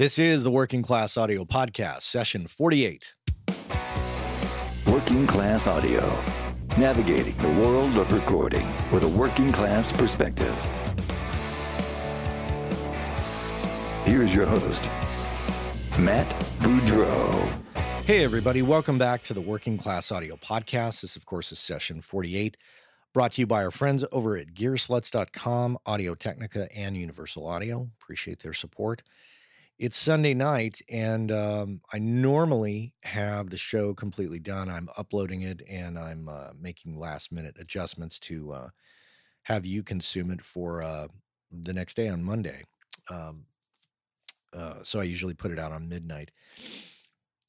This is the Working Class Audio Podcast, session 48. Working Class Audio, navigating the world of recording with a working class perspective. Here's your host, Matt Boudreau. Hey, everybody, welcome back to the Working Class Audio Podcast. This, of course, is session 48, brought to you by our friends over at gearslutz.com, Audio Technica, and Universal Audio. Appreciate their support. It's Sunday night, and um, I normally have the show completely done. I'm uploading it and I'm uh, making last minute adjustments to uh, have you consume it for uh, the next day on Monday. Um, uh, so I usually put it out on midnight.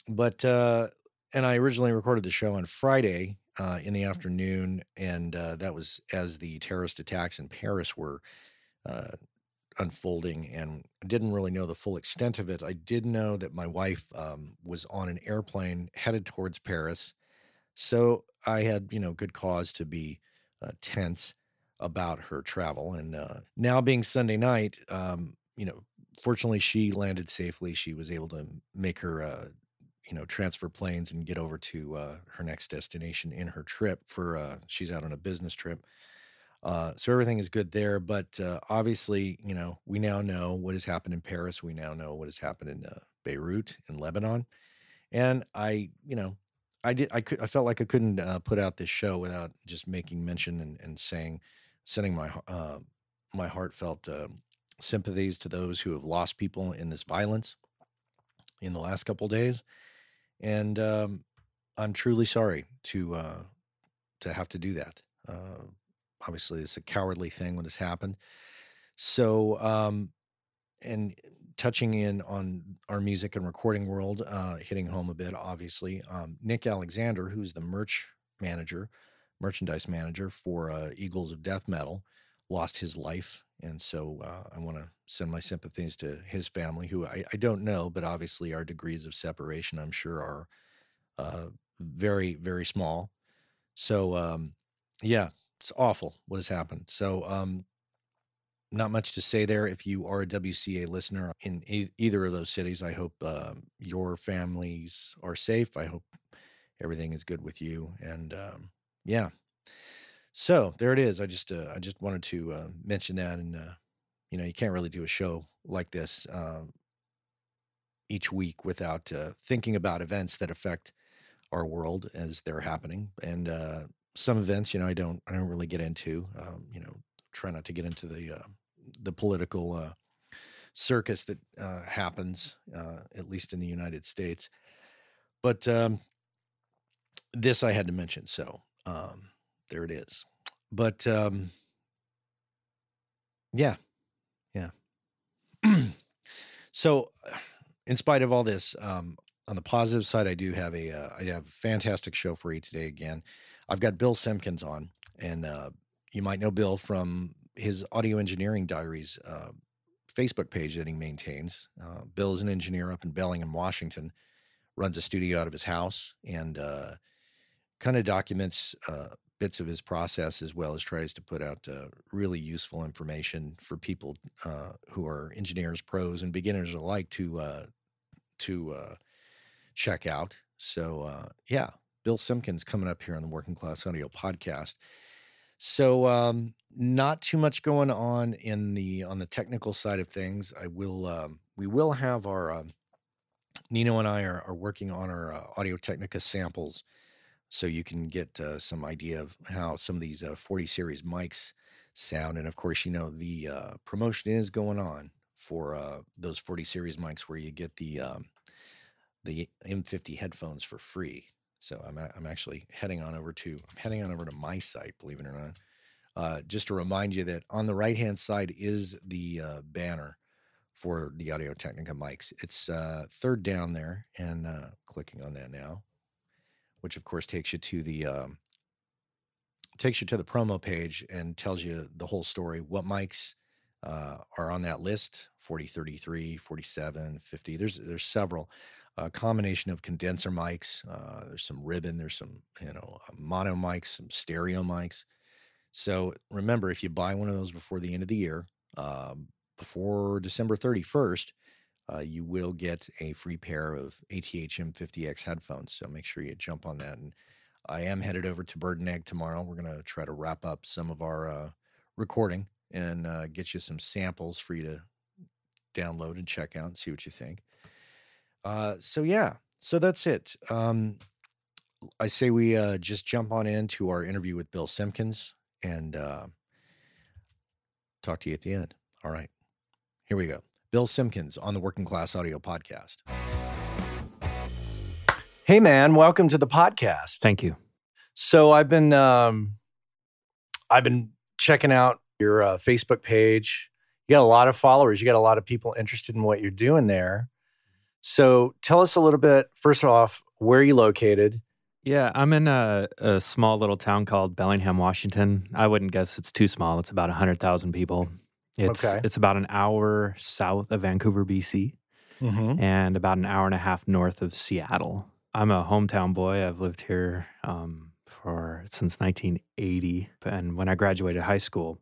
But, uh, and I originally recorded the show on Friday uh, in the afternoon, and that was as the terrorist attacks in Paris were unfolding and didn't really know the full extent of it. I did know that my wife um, was on an airplane headed towards Paris. So I had, you know, good cause to be uh, tense about her travel. And uh, now being Sunday night, um, you know, fortunately she landed safely. She was able to make her, uh, you know, transfer planes and get over to uh, her next destination in her trip for, uh, she's out on a business trip. Uh, so everything is good there. But uh, obviously, you know, we now know what has happened in Paris. We now know what has happened in uh, Beirut in Lebanon. And I, you know, I did. I could. I felt like I couldn't uh, put out this show without just making mention and, and saying, sending my uh, my heartfelt uh, sympathies to those who have lost people in this violence in the last couple days. And um, I'm truly sorry to to have to do that. Uh, obviously it's a cowardly thing when it's happened. So, um, and touching in on our music and recording world, uh, hitting home a bit, obviously, um, Nick Alexander, who's the merch manager, merchandise manager for uh, Eagles of Death Metal, lost his life. And so uh, I want to send my sympathies to his family, who I, I, don't know, but obviously our degrees of separation, I'm sure, are uh, very, very small. So, um, yeah, it's awful what has happened. So, um, not much to say there. If you are a WCA listener in e- either of those cities, I hope uh, your families are safe. I hope everything is good with you. And um, yeah, so there it is. I just uh, I just wanted to uh, mention that, and uh, you know, you can't really do a show like this um, each week without uh, thinking about events that affect our world as they're happening. And uh, some events, you know, I don't I don't really get into. Um, you know, try not to get into the uh, the political uh, circus that uh, happens, uh, at least in the United States. But um, this I had to mention, so um, there it is. But um, yeah, yeah. so, in spite of all this, um, on the positive side, I do have a uh, I have a fantastic show for you today. Again, I've got Bill Simpkins on, and uh, you might know Bill from his Audio Engineering Diaries uh, Facebook page that he maintains. Uh, Bill is an engineer up in Bellingham, Washington, runs a studio out of his house, and uh, kind of documents uh, bits of his process as well as tries to put out uh, really useful information for people who are engineers, pros, and beginners alike to to check out. So yeah, Bill Simpkins coming up here on the Working Class Audio podcast. So um, not too much going on in the on the technical side of things. I will um, we will have our um, Nino and I are, are working on our uh, Audio Technica samples, so you can get uh, some idea of how some of these uh, 40 series mics sound. And of course, you know the uh, promotion is going on for uh, those 40 series mics, where you get the um, the M50 headphones for free. So I'm I'm actually heading on over to I'm heading on over to my site, believe it or not. Uh, just to remind you that on the right hand side is the uh, banner for the Audio Technica mics. It's uh, third down there, and uh, clicking on that now, which of course takes you to the um, takes you to the promo page and tells you the whole story. What mics uh, are on that list 40, 33, 47, 50. There's there's several a combination of condenser mics. Uh, there's some ribbon. There's some you know uh, mono mics, some stereo mics. So remember, if you buy one of those before the end of the year, uh, before December 31st, uh, you will get a free pair of ATHM 50X headphones. So make sure you jump on that. And I am headed over to Bird and Egg tomorrow. We're going to try to wrap up some of our uh, recording and uh, get you some samples for you to download and check out and see what you think. Uh, so, yeah, so that's it. Um, I say we uh, just jump on into our interview with Bill Simpkins and uh, talk to you at the end. All right, here we go. Bill Simpkins on the Working Class Audio Podcast. Hey, man, welcome to the podcast. Thank you. So I've been um, I've been checking out your uh, Facebook page. You got a lot of followers. You got a lot of people interested in what you're doing there. So tell us a little bit. First off, where are you located? Yeah, I'm in a, a small little town called Bellingham, Washington. I wouldn't guess it's too small. It's about 100,000 people. It's Okay. it's about an hour south of Vancouver, BC, Mm-hmm. and about an hour and a half north of Seattle. I'm a hometown boy. I've lived here um, for since 1980, and when I graduated high school,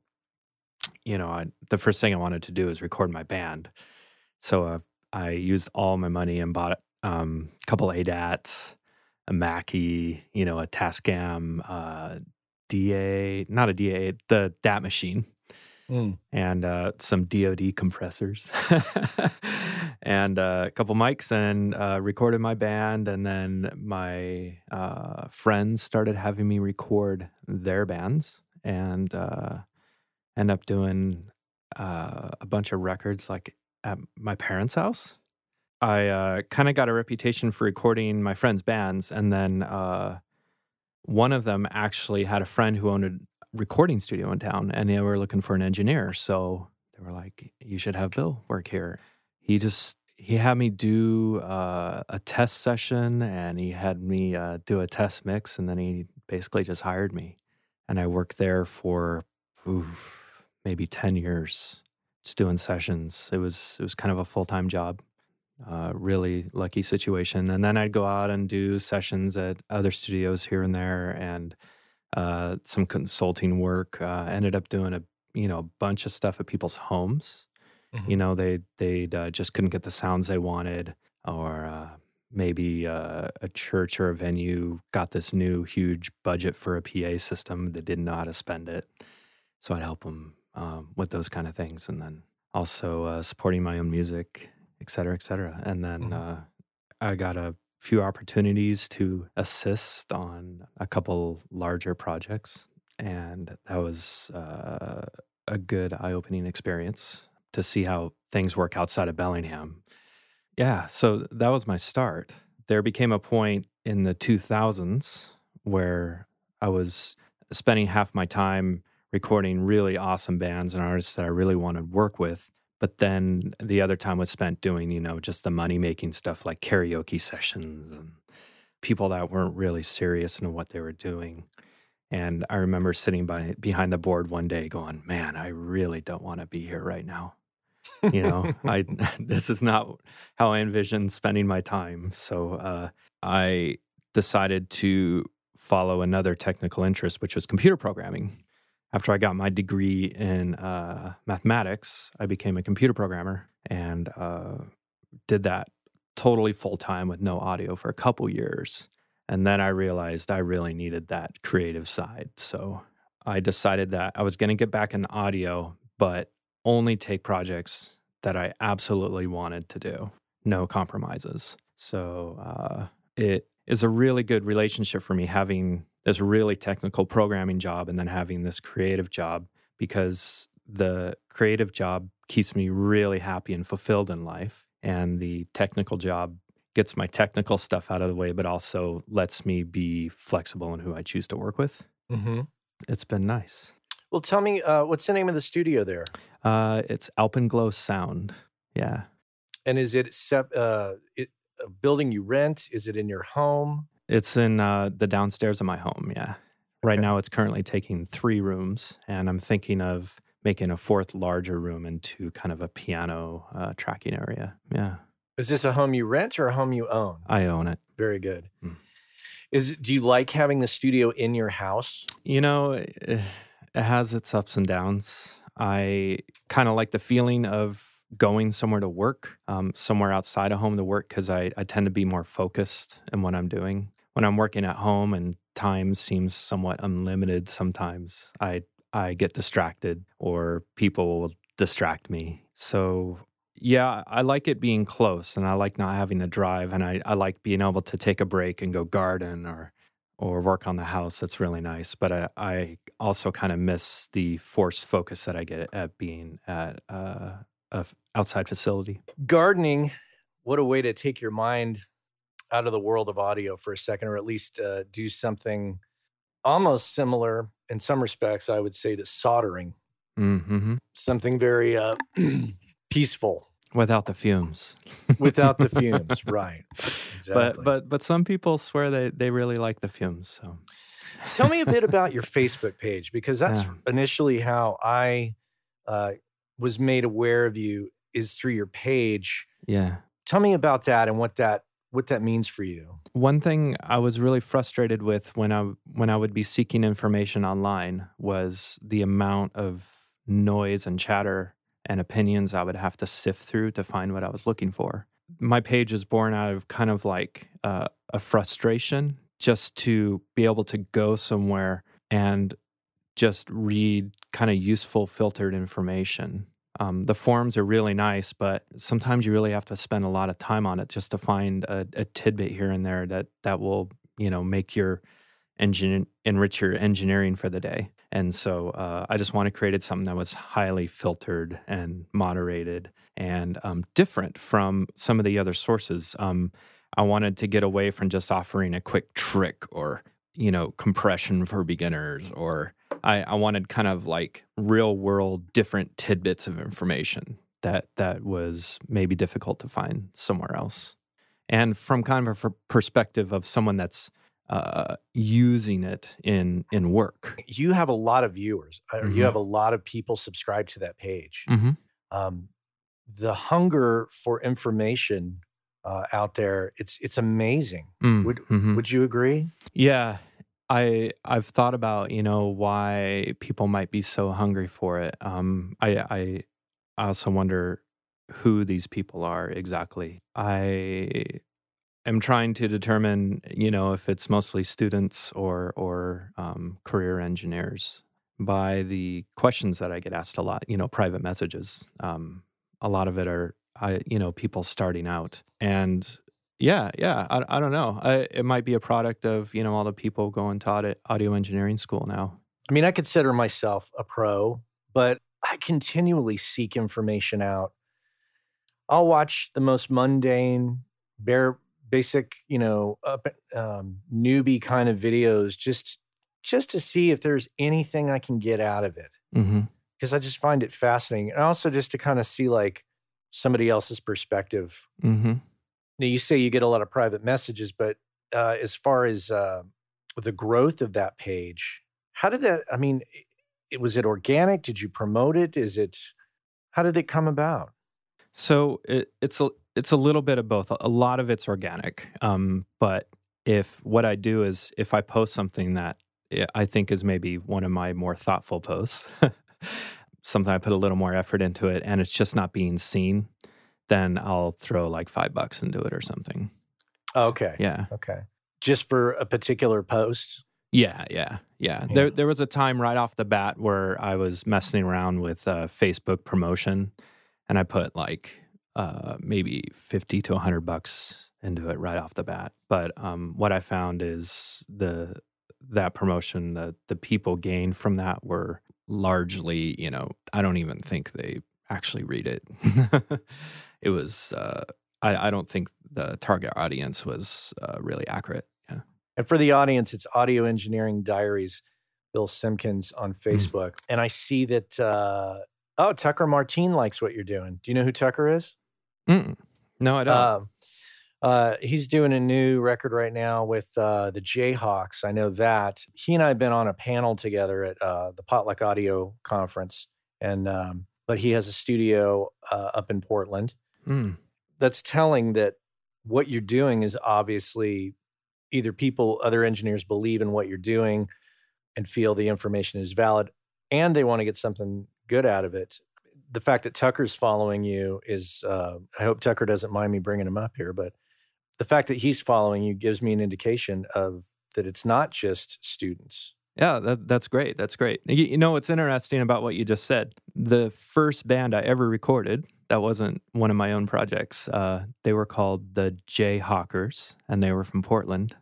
you know, I, the first thing I wanted to do was record my band. So uh, I used all my money and bought um, a couple ADATs, a Mackie, you know, a Tascam, uh, DA, not a DA, the DAT machine Mm. and uh, some DoD compressors and uh, a couple mics and uh, recorded my band. And then my uh, friends started having me record their bands and uh, end up doing uh, a bunch of records like at my parents' house. I uh, kind of got a reputation for recording my friends' bands, and then uh, one of them actually had a friend who owned a recording studio in town, and they were looking for an engineer. So they were like, "You should have Bill work here." He just he had me do uh, a test session, and he had me uh, do a test mix, and then he basically just hired me, and I worked there for oof, maybe ten years, just doing sessions. It was it was kind of a full time job uh, really lucky situation. And then I'd go out and do sessions at other studios here and there, and uh, some consulting work. Uh, ended up doing a you know a bunch of stuff at people's homes. Mhm. You know they they uh, just couldn't get the sounds they wanted, or uh, maybe uh, a church or a venue got this new huge budget for a PA system that didn't know how to spend it. So I'd help them um, with those kind of things, and then also uh, supporting my own music, et cetera, et cetera. And then Mhm. uh, I got a few opportunities to assist on a couple larger projects, and that was uh, a good eye-opening experience to see how things work outside of Bellingham. Yeah, so that was my start. There became a point in the 2000s where I was spending half my time recording really awesome bands and artists that I really wanted to work with. But then the other time was spent doing, you know, just the money making stuff like karaoke sessions and people that weren't really serious in what they were doing. And I remember sitting by behind the board one day going, man, I really don't want to be here right now. You know, I this is not how I envisioned spending my time. So uh, I decided to follow another technical interest, which was computer programming. After I got my degree in uh, mathematics, I became a computer programmer and uh, did that totally full time with no audio for a couple years. And then I realized I really needed that creative side. So I decided that I was going to get back in audio, but only take projects that I absolutely wanted to do, no compromises. So uh, it is a really good relationship for me having this really technical programming job and then having this creative job because the creative job keeps me really happy and fulfilled in life. And the technical job gets my technical stuff out of the way, but also lets me be flexible in who I choose to work with. Mm-hmm. It's been nice. Well, tell me, uh, what's the name of the studio there? Uh, it's Alpenglow Sound. Yeah. And is it sep- uh, it, a building you rent? Is it in your home? It's in uh, the downstairs of my home. Yeah. Right Okay. now, it's currently taking three rooms, and I'm thinking of making a fourth larger room into kind of a piano uh, tracking area. Yeah. Is this a home you rent or a home you own? I own it. Very good. Mm. Is do you like having the studio in your house? You know, it, it has its ups and downs. I kind of like the feeling of going somewhere to work, um, somewhere outside of home to work, because I, I tend to be more focused in what I'm doing. When I'm working at home and time seems somewhat unlimited, sometimes I I get distracted or people will distract me. So yeah, I like it being close and I like not having to drive and I, I like being able to take a break and go garden or or work on the house. That's really nice. But I, I also kind of miss the forced focus that I get at being at uh, a outside facility. Gardening, what a way to take your mind out of the world of audio for a second, or at least uh, do something almost similar in some respects, I would say, to soldering. Mm-hmm. Something very uh, peaceful without the fumes. without the fumes, right? Exactly. But but but some people swear they they really like the fumes. So, tell me a bit about your Facebook page because that's yeah. initially how I uh, was made aware of you is through your page. Yeah. Tell me about that and what that what that means for you. One thing I was really frustrated with when I when I would be seeking information online was the amount of noise and chatter and opinions I would have to sift through to find what I was looking for. My page is born out of kind of like uh, a frustration just to be able to go somewhere and just read kind of useful filtered information. Um, the forums are really nice, but sometimes you really have to spend a lot of time on it just to find a, a tidbit here and there that that will you know make your engine enrich your engineering for the day. And so uh, I just wanted created something that was highly filtered and moderated and um, different from some of the other sources. Um, I wanted to get away from just offering a quick trick or you know compression for beginners or I, I wanted kind of like real world different tidbits of information that that was maybe difficult to find somewhere else and from kind of a perspective of someone that's uh, using it in in work. You have a lot of viewers. Mm-hmm. You have a lot of people subscribed to that page. Mm-hmm. Um, the hunger for information uh, out there it's it's amazing. Mm, would mm-hmm. would you agree? Yeah, I I've thought about you know why people might be so hungry for it. Um, I I also wonder who these people are exactly. I am trying to determine, you know, if it's mostly students or or um, career engineers by the questions that I get asked a lot. You know, private messages. Um, a lot of it are, I you know, people starting out, and yeah, yeah. I, I don't know. I, it might be a product of you know all the people going to audio, audio engineering school now. I mean, I consider myself a pro, but I continually seek information out. I'll watch the most mundane, bare basic, you know, up, um, newbie kind of videos just just to see if there's anything I can get out of it. Because mm-hmm. I just find it fascinating, and also just to kind of see like somebody else's perspective. Mm-hmm. Now you say you get a lot of private messages, but uh, as far as uh, the growth of that page, how did that? I mean, it, was it organic? Did you promote it? Is it? How did it come about? So it, it's a it's a little bit of both. A lot of it's organic, um, but if what I do is if I post something that I think is maybe one of my more thoughtful posts, something I put a little more effort into it, and it's just not being seen, then I'll throw like five bucks into it or something. Okay. Yeah. Okay. Just for a particular post. Yeah, yeah, yeah, yeah. There, there was a time right off the bat where I was messing around with uh, Facebook promotion, and I put like uh, maybe 50 to 100 bucks into it right off the bat. But um, what I found is the that promotion, the the people gained from that were largely, you know, I don't even think they actually read it. it was, uh, I, I, don't think the target audience was uh, really accurate. Yeah. And for the audience, it's Audio Engineering Diaries, Bill Simpkins on mm. Facebook. Mm. And I see that, uh, oh, Tucker Martine likes what you're doing. Do you know who Tucker is? Mm-mm. No, I don't. Uh, uh, he's doing a new record right now with uh, the Jayhawks. I know that. He and I have been on a panel together at uh, the Potluck Audio Conference, and um, but he has a studio uh, up in Portland. Mm. That's telling that what you're doing is obviously either people, other engineers believe in what you're doing and feel the information is valid, and they want to get something good out of it the fact that Tucker's following you is, uh, I hope Tucker doesn't mind me bringing him up here, but the fact that he's following you gives me an indication of that it's not just students. Yeah, that, that's great. That's great. You, you know what's interesting about what you just said? The first band I ever recorded, that wasn't one of my own projects. Uh, they were called the Jayhawkers, and they were from Portland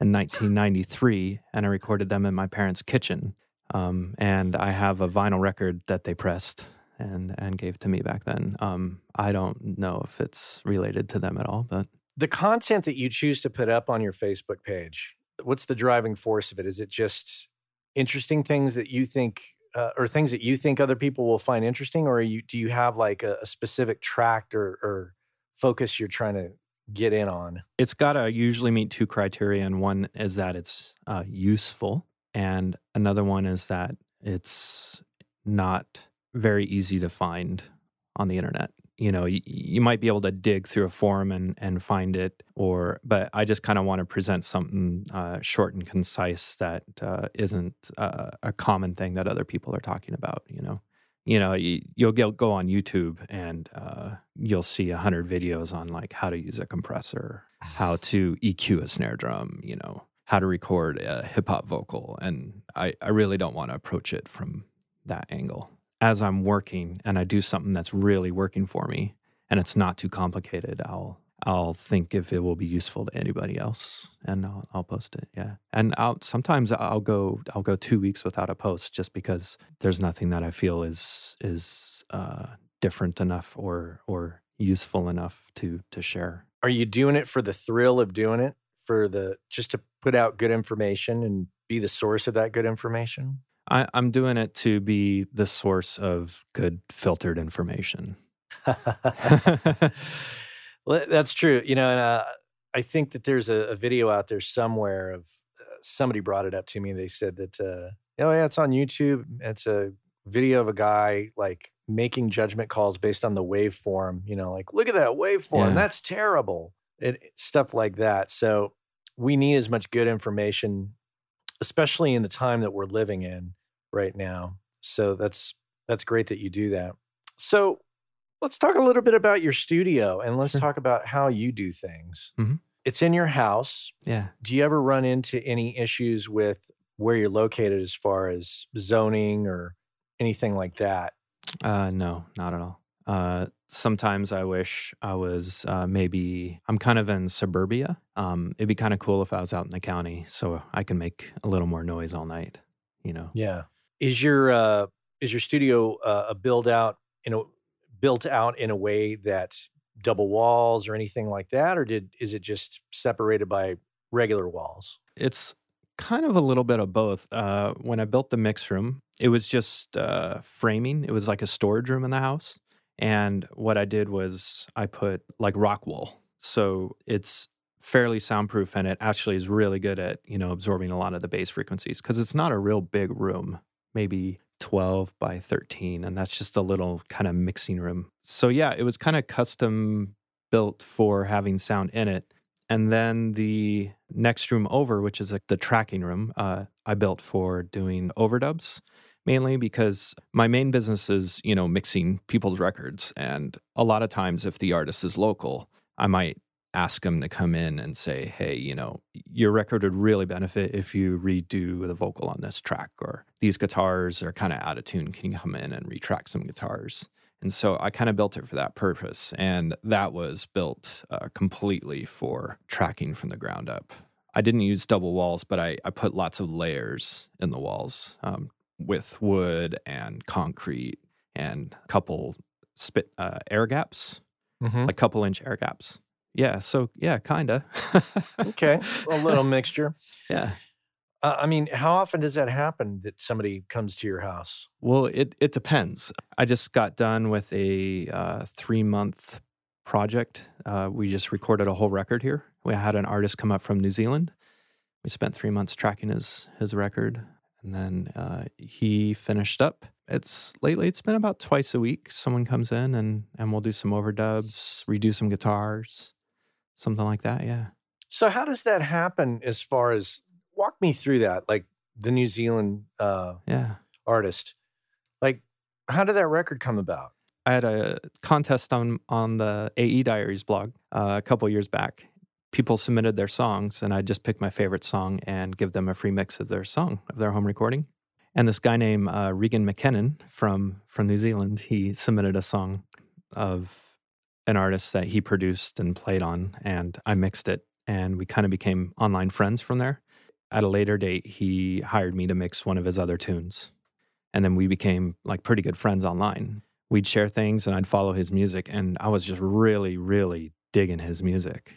in 1993, and I recorded them in my parents' kitchen. Um, and I have a vinyl record that they pressed and and gave to me back then. Um, I don't know if it's related to them at all, but the content that you choose to put up on your Facebook page, what's the driving force of it? Is it just interesting things that you think, uh, or things that you think other people will find interesting, or you do you have like a, a specific tract or, or focus you're trying to get in on? It's got to usually meet two criteria, and one is that it's uh, useful, and another one is that it's not very easy to find on the internet. You know, you, you might be able to dig through a forum and, and find it, or but I just kind of want to present something uh, short and concise that uh, not uh, a common thing that other people are talking about. You know, you know, you, will go on YouTube and uh, you'll see a hundred videos on like how to use a compressor, how to EQ a snare drum, you know, how to record a hip hop vocal, and I I really don't want to approach it from that angle as I'm working and I do something that's really working for me and it's not too complicated, I'll I'll think if it will be useful to anybody else and I'll, I'll post it. Yeah. And I'll sometimes I'll go I'll go 2 weeks without a post just because there's nothing that I feel is is uh, different enough or or useful enough to to share. Are you doing it for the thrill of doing it? For the just to put out good information and be the source of that good information? I, am doing it to be the source of good filtered information. well, that's true. You know, and uh, I think that there's a, a, video out there somewhere of uh, somebody brought it up to me. They said that, uh, oh yeah, it's on YouTube. It's a video of a guy like making judgment calls based on the waveform. You know, like look at that waveform. Yeah. That's terrible. It, stuff like that. So we need as much good information, especially in the time that we're living in right now. So that's that's great that you do that. So let's talk a little bit about your studio and let's sure. talk about how you do things. Mm-hmm. It's in your house. Yeah. Do you ever run into any issues with where you're located as far as zoning or anything like that? Uh, no, not at all. Uh, sometimes I wish I was uh, maybe I'm kind of in suburbia. Um, it'd be kind of cool if I was out in the county so I can make a little more noise all night. You know. Yeah. Is your uh, is your studio uh, a build out in a built out in a way that double walls or anything like that, or did is it just separated by regular walls? It's kind of a little bit of both. Uh, when I built the mix room, it was just uh, framing. It was like a storage room in the house, and what I did was I put like rock wool, so it's fairly soundproof and it actually is really good at you know absorbing a lot of the bass frequencies because it's not a real big room maybe 12 by 13 and that's just a little kind of mixing room. So yeah it was kind of custom built for having sound in it and then the next room over which is like the tracking room uh, i built for doing overdubs mainly because my main business is you know mixing people's records and a lot of times if the artist is local i might ask them to come in and say, hey, you know, your record would really benefit if you redo the vocal on this track, or these guitars are kind of out of tune. Can you come in and retrack some guitars? And so I kind of built it for that purpose. And that was built uh, completely for tracking from the ground up. I didn't use double walls, but I, I put lots of layers in the walls um, with wood and concrete and a couple spit uh, air gaps, mm-hmm. a couple inch air gaps yeah. So yeah, kinda. okay, a little mixture. Yeah. Uh, I mean, how often does that happen that somebody comes to your house? Well, it it depends. I just got done with a uh, three month project. Uh, we just recorded a whole record here. We had an artist come up from New Zealand. We spent three months tracking his his record, and then uh, he finished up it's lately it's been about twice a week someone comes in and and we'll do some overdubs redo some guitars something like that. Yeah. So how does that happen as far as walk me through that? Like the New Zealand uh yeah artist. Like how did that record come about? I had a contest on on the AE Diaries blog uh, a couple years back. People submitted their songs, and I just picked my favorite song and give them a free mix of their song of their home recording. And this guy named uh, Regan McKinnon from from New Zealand, he submitted a song of an artist that he produced and played on, and I mixed it, and we kind of became online friends from there. At a later date, he hired me to mix one of his other tunes, and then we became like pretty good friends online. We'd share things, and I'd follow his music, and I was just really, really digging his music.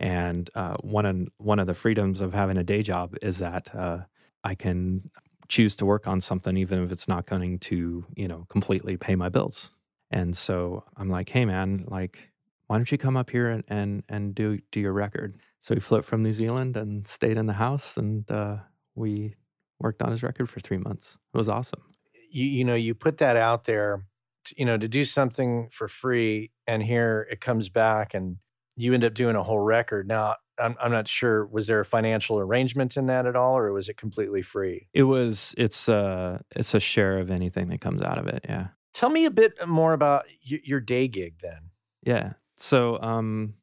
And uh, one of one of the freedoms of having a day job is that uh, I can choose to work on something even if it's not going to you know completely pay my bills and so I'm like, hey man, like, why don't you come up here and and, and do do your record? So he flew from New Zealand and stayed in the house, and uh, we worked on his record for three months. It was awesome. You you know you put that out there, to, you know, to do something for free, and here it comes back, and you end up doing a whole record. Now I'm I'm not sure was there a financial arrangement in that at all, or was it completely free? It was. It's uh it's a share of anything that comes out of it. Yeah. Tell me a bit more about y- your day gig then. Yeah. So um,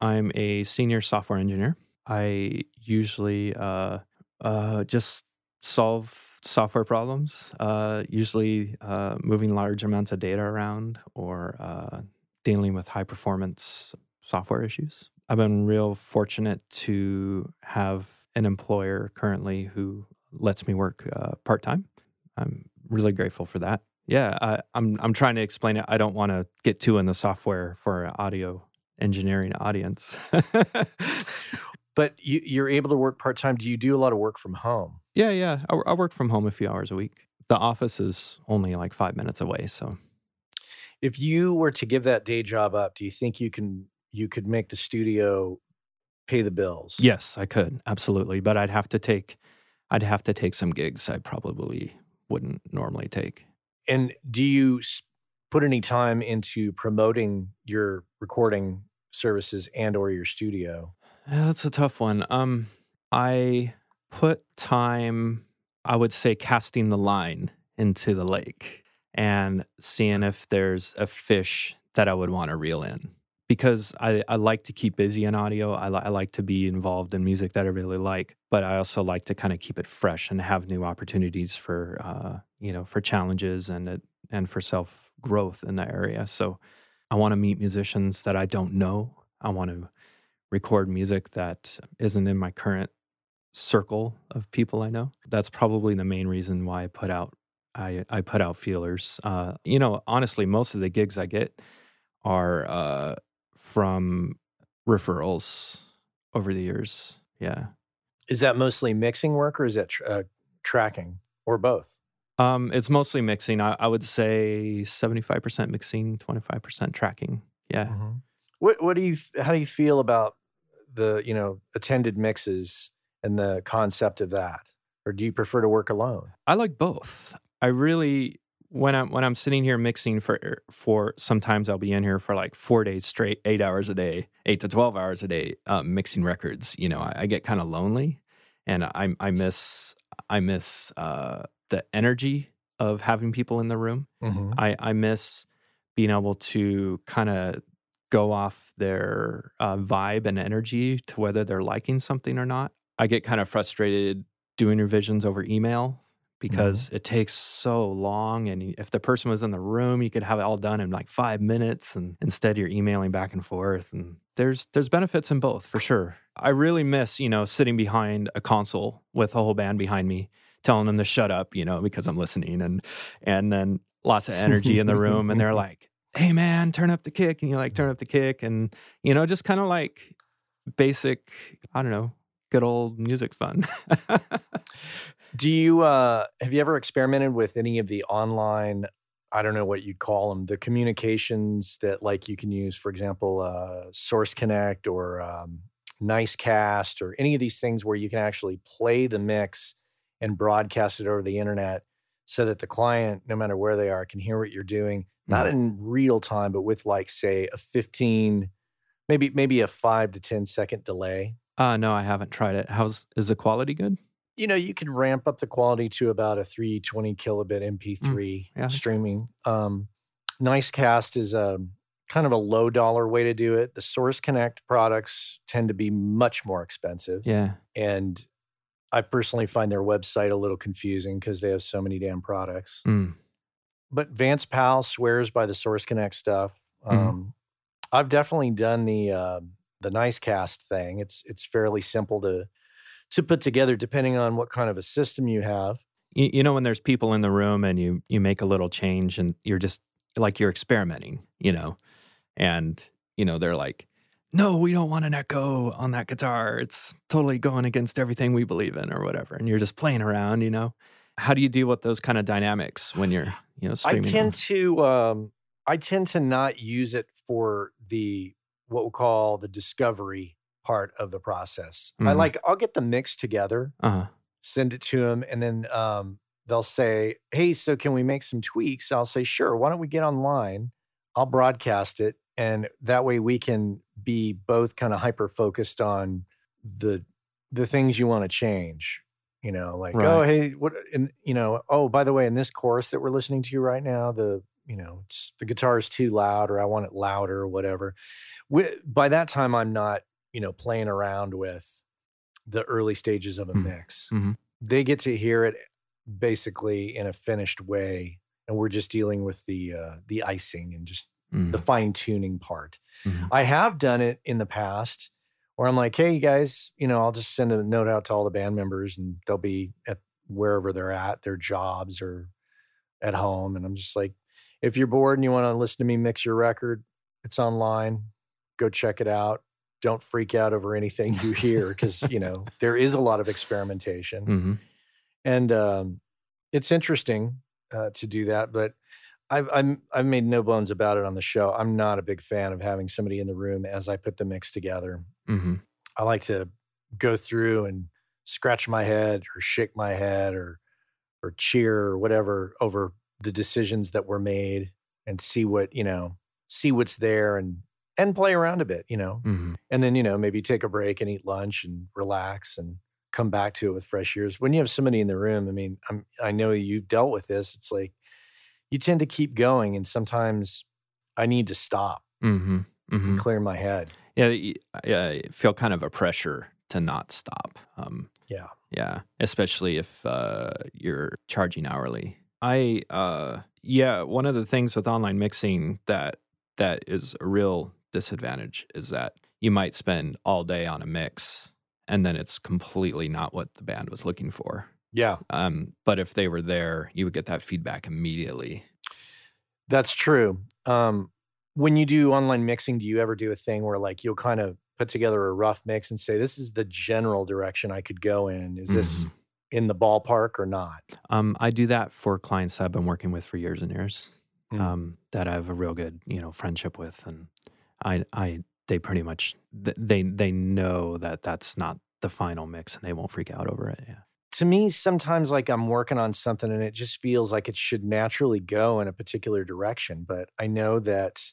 I'm a senior software engineer. I usually uh, uh, just solve software problems, uh, usually uh, moving large amounts of data around or uh, dealing with high performance software issues. I've been real fortunate to have an employer currently who lets me work uh, part time. I'm really grateful for that. Yeah, I, I'm I'm trying to explain it. I don't want to get too in the software for an audio engineering audience. but you, you're able to work part time. Do you do a lot of work from home? Yeah, yeah. I, I work from home a few hours a week. The office is only like five minutes away, so. If you were to give that day job up, do you think you can you could make the studio pay the bills? Yes, I could absolutely, but I'd have to take I'd have to take some gigs I probably wouldn't normally take. And do you put any time into promoting your recording services and or your studio? Yeah, that's a tough one. Um, I put time, I would say, casting the line into the lake and seeing if there's a fish that I would want to reel in. Because I, I like to keep busy in audio. I, li- I like to be involved in music that I really like, but I also like to kind of keep it fresh and have new opportunities for uh, you know, for challenges and it, and for self growth in the area. So I want to meet musicians that I don't know. I want to record music that isn't in my current circle of people I know. That's probably the main reason why I put out I, I put out feelers. Uh, you know, honestly, most of the gigs I get are uh, from referrals over the years. Yeah. Is that mostly mixing work or is that tr- uh, tracking or both? Um, it's mostly mixing. I, I would say seventy-five percent mixing, twenty-five percent tracking. Yeah. Mm-hmm. What What do you How do you feel about the you know attended mixes and the concept of that, or do you prefer to work alone? I like both. I really when I'm when I'm sitting here mixing for for sometimes I'll be in here for like four days straight, eight hours a day, eight to twelve hours a day, um, mixing records. You know, I, I get kind of lonely, and I I miss I miss uh, the energy of having people in the room. Mm-hmm. I, I miss being able to kind of go off their uh, vibe and energy to whether they're liking something or not. I get kind of frustrated doing revisions over email because mm-hmm. it takes so long. And if the person was in the room, you could have it all done in like five minutes, and instead you're emailing back and forth. And there's there's benefits in both for sure. I really miss you know sitting behind a console with a whole band behind me telling them to shut up, you know, because I'm listening and and then lots of energy in the room and they're like, "Hey man, turn up the kick." And you're like, "Turn up the kick." And you know, just kind of like basic, I don't know, good old music fun. Do you uh have you ever experimented with any of the online I don't know what you'd call them, the communications that like you can use, for example, uh, Source Connect or um, Nicecast or any of these things where you can actually play the mix and broadcast it over the internet so that the client, no matter where they are, can hear what you're doing, not mm-hmm. in real time, but with like say a 15, maybe maybe a five to 10 second delay. Uh no, I haven't tried it. How's is the quality good? You know, you can ramp up the quality to about a 320 kilobit MP3 mm, yeah. streaming. Um, Nicecast is a kind of a low dollar way to do it. The Source Connect products tend to be much more expensive. Yeah. And I personally find their website a little confusing because they have so many damn products. Mm. But Vance Powell swears by the Source Connect stuff. Mhm. Um, I've definitely done the uh, the Nicecast thing. It's it's fairly simple to to put together, depending on what kind of a system you have. You, you know when there's people in the room and you you make a little change and you're just like you're experimenting, you know, and you know they're like, no, we don't want an echo on that guitar. It's totally going against everything we believe in or whatever, and you're just playing around, you know. How do you deal with those kind of dynamics when you're you know I tend to um, I tend to not use it for the what we'll call the discovery part of the process. I Mhm. like I'll get the mix together, uh send it to them, and then um, they'll say, "Hey, so can we make some tweaks?" I'll say, "Sure. Why don't we get online? I'll broadcast it, and that way we can be both kind of hyper focused on the the things you want to change." You know, like, oh, hey, what, and you know, oh, by the way, in this chorus that we're listening to right now, the you know, it's the guitar is too loud, or I want it louder, or whatever. Wi- By that time, I'm not, you know, playing around with the early stages of a Mm. mix. Mhm. They get to hear it basically in a finished way, and we're just dealing with the uh, the icing and just mm, the fine tuning part. mhm. I have done it in the past where I'm like, hey, you guys, you know, I'll just send a note out to all the band members and they'll be at wherever they're at, their jobs or at home. And I'm just like, if you're bored and you want to listen to me mix your record, it's online. Go check it out. Don't freak out over anything you hear because, you know, there is a lot of experimentation Mhm. and um, it's interesting uh, to do that. But I've I'm, I've made no bones about it on the show. I'm not a big fan of having somebody in the room as I put the mix together. Mhm. I like to go through and scratch my head or shake my head or or cheer or whatever over the decisions that were made and see what you know see what's there and and play around a bit you know Mhm. and then you know maybe take a break and eat lunch and relax and come back to it with fresh ears when you have somebody in the room i mean i'm i know you've dealt with this it's like you tend to keep going and sometimes i need to stop Mhm. and Mhm. clear my head Yeah, yeah, I feel kind of a pressure to not stop. Um, yeah Yeah, especially if uh, you're charging hourly. I uh, yeah, one of the things with online mixing that that is a real disadvantage is that you might spend all day on a mix and then it's completely not what the band was looking for. Yeah Um, but if they were there, you would get that feedback immediately. that's true um when you do online mixing do you ever do a thing where like you'll kind of put together a rough mix and say this is the general direction i could go in is this Mhm. in the ballpark or not Um, I do that for clients I've been working with for years and years. Mm. Um, that I have a real good, you know, friendship with, and I, I, they pretty much, they, they know that that's not the final mix, and they won't freak out over it. Yeah. To me sometimes like i'm working on something and it just feels like it should naturally go in a particular direction but i know that